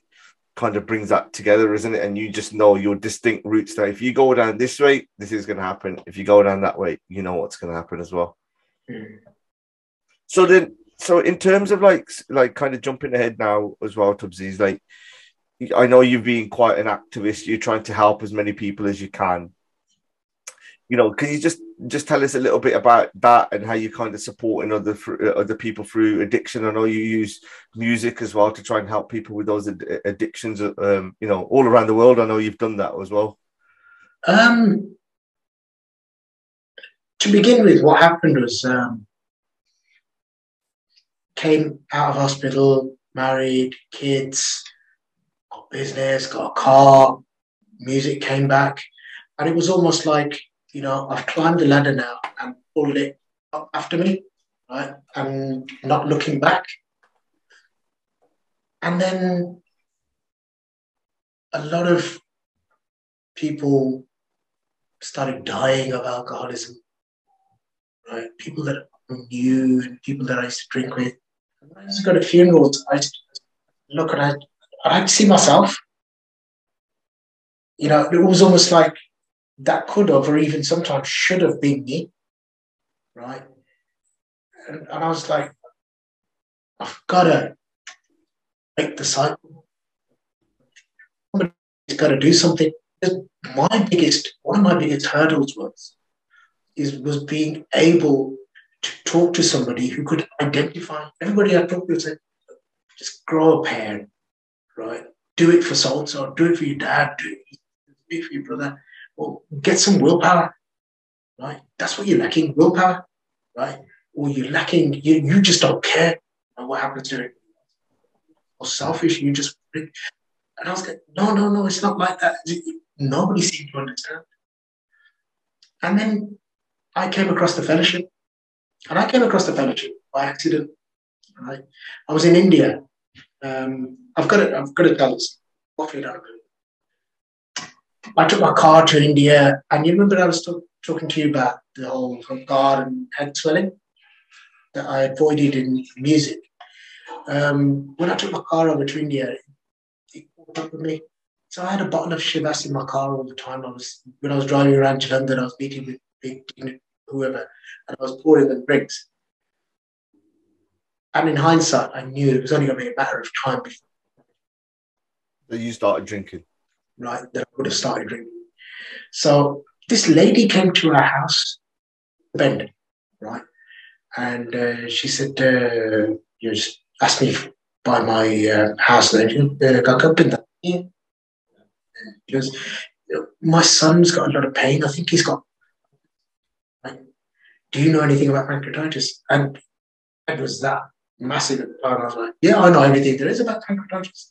kind of brings that together, isn't it? And you just know your distinct routes. That if you go down this way, this is going to happen. If you go down that way, you know what's going to happen as well. Hmm. So then, so in terms of like, like kind of jumping ahead now as well, Tubsy, like, I know you've been quite an activist. You're trying to help as many people as you can. You know, can you just just tell us a little bit about that and how you kind of supporting other other people through addiction? I know you use music as well to try and help people with those addictions. Um, you know, all around the world. I know you've done that as well. Um, to begin with, what happened was um, came out of hospital, married, kids, got business, got a car, music came back, and it was almost like you know I've climbed the ladder now and pulled it up after me, right, and not looking back. And then a lot of people started dying of alcoholism, right? People that I knew and people that I used to drink with. I used to go to funerals, I used to look and I, I'd see myself. You know, it was almost like that could have, or even sometimes should have been me, right? And, and I was like, I've got to break the cycle. Somebody's got to do something my biggest one of my biggest hurdles was is was being able to talk to somebody who could identify everybody I talked to said just grow a pair, right? Do it for so so, do it for your dad, do it for your brother. Well, get some willpower, right? That's what you're lacking, willpower, right? Or you're lacking, you, you just don't care what happens to it. Or selfish, you just and I was like, no, no, no, it's not like that nobody seemed to understand. And then I came across the fellowship, and I came across the fellowship by accident. Right, I was in India. Um, I've got to, I've got to tell this. Hopefully, not I took my car to India, and you remember I was talk, talking to you about the whole guard and head swelling that I avoided in music. um, when I took my car over to India, he caught up with me. So I had a bottle of Chivas in my car all the time. I was when I was driving around to London, I was meeting with big whoever, and I was pouring them drinks. And in hindsight, I knew it was only going to be a matter of time before that you started drinking. Right, that I would have started drinking. So this lady came to our house, Bend, right, and uh, she said, uh, "You just asked me by my uh, house name, uh, because my son's got a lot of pain. I think he's got. Do you know anything about pancreatitis? And it was that massive at the time. I was like, yeah, I know everything there is about pancreatitis.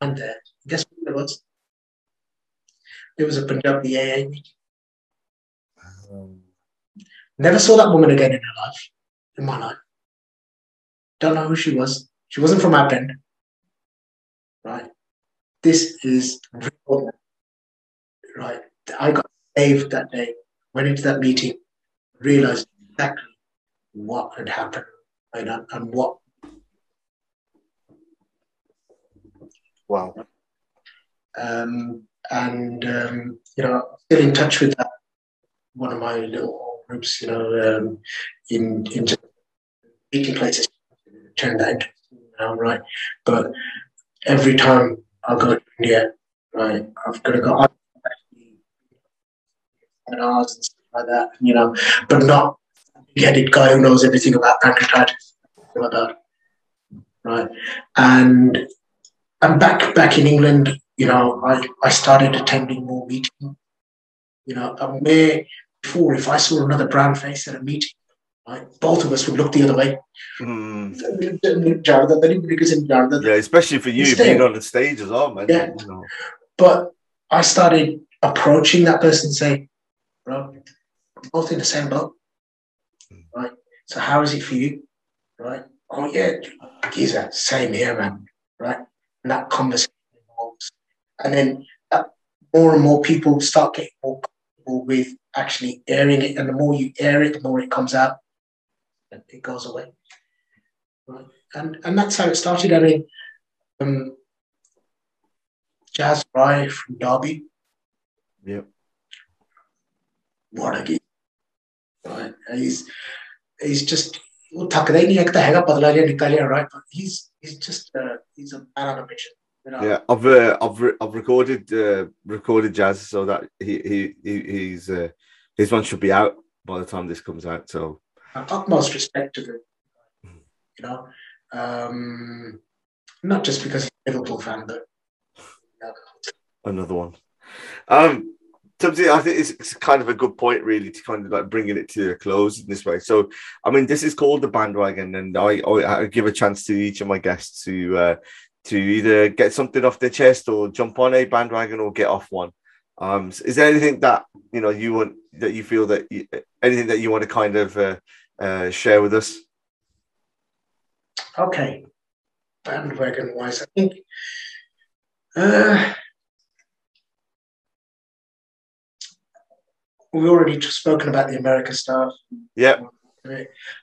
And uh, guess what it was? It was a Punjabi AA meeting. Um, Never saw that woman again in her life, in my life. Don't know who she was. She wasn't from our bend. Right? This is real. Right? I got saved that day. Went into that meeting, realized exactly what had happened and, and what Wow. Um, and um, you know, still in touch with that one of my little groups. You know, um, in in meeting places, turn that into now, right? But every time I go to India, right, I've got to go seminars and stuff like that. You know, but not headed guy who knows everything about pancreatitis, that, right? And and back back in England, you know, I, I started attending more meetings. You know, where before, if I saw another brown face at a meeting, right, both of us would look the other way. Mm. Yeah, especially for you Instead, being on the stage as well, man. Yeah. You know. But I started approaching that person and say, bro, both in the same boat. Right. So how is it for you? Right. Oh yeah, geezer, same here, man. Right that conversation evolves. And then that, more and more people start getting more comfortable with actually airing it. And the more you air it, the more it comes out and it goes away. Right. And and that's how it started. I mean, um, Jazz Fry from Derby. Yep. What a game. Right. He's he's just वो थक नहीं लगता हैगा पतला लिया निकाल लिया right but he's he's just uh, he's a man on a mission you know? yeah I've uh, I've, re- I've recorded uh, recorded jazz so that he he, he he's uh, his one should be out by the time this comes out so utmost respect to him you know um not just because he's a Liverpool fan but you know. another one um I think it's, kind of a good point, really, to kind of like bringing it to a close in this way. So, I mean, this is called the Bhandwagon, and I, I, I give a chance to each of my guests to uh, to either get something off their chest or jump on a bandwagon or get off one. Um, is there anything that you know you want that you feel that you, anything that you want to kind of uh, uh, share with us? Okay, bandwagon wise, I think. Uh, we already spoken about the America stuff. Yeah.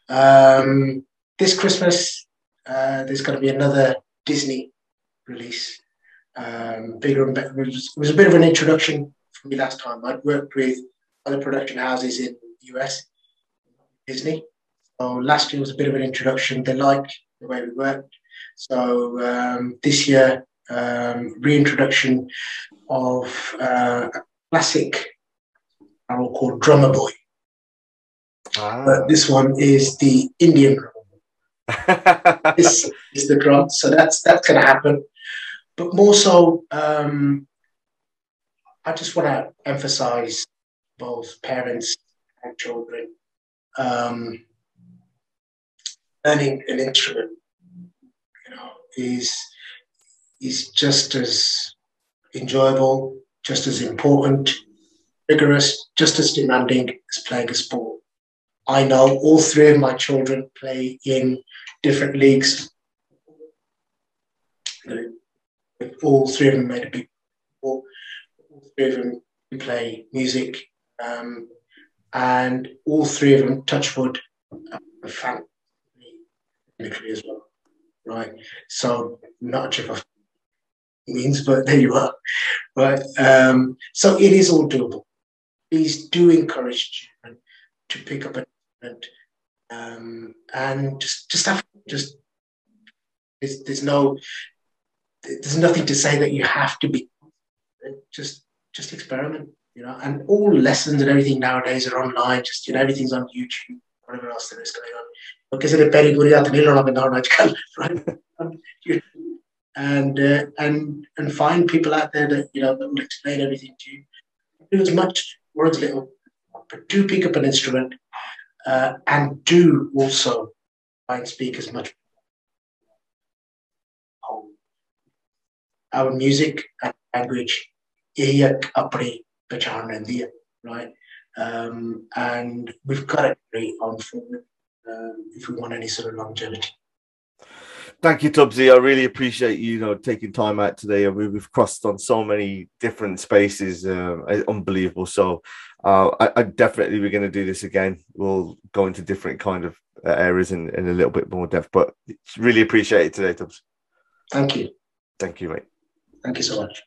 Um, this Christmas, uh, there's going to be another Disney release. Um, bigger and better. It was, it was, a bit of an introduction for me last time. I'd worked with other production houses in the US, Disney. So last year was a bit of an introduction. They liked the way we worked. So um, this year, um, reintroduction of uh, a classic will call Drummer Boy. Ah. But this one is the Indian drum. this is the drum, so that's that's going to happen. But more so, um, I just want to emphasize both parents and children um, learning an instrument. You know, is is just as enjoyable, just as important, rigorous, just as demanding as playing a sport. I know all three of my children play in different leagues. All three of them made a big all, three of them play music, um, and all three of them, touch wood, are fantastic as well, right? So not much of a means, but there you are, right? Um, so it is all doable. Please do encourage children to pick up an instrument um, and just just have just there's, there's no there's nothing to say that you have to be just just experiment you know and all lessons and everything nowadays are online just you know everything's on youtube whatever else there is going on. Porque se le periguridad tenerlo la right and uh, and and find people out there that you know that will explain everything to you. Do as much or as little but do pick up an instrument uh, and do also try and speak as much our music and language right? Um, and we've got to carry on forward um, if we want any sort of longevity Thank you, Tubsy. I really appreciate you, you know taking time out today. I mean, we've crossed on so many different spaces, uh, unbelievable. So, uh, I, I, definitely we're going to do this again. We'll go into different kind of uh, areas in, in a little bit more depth. But really appreciate it today, Tubbs. Thank you. Thank you, mate. Thank you so much.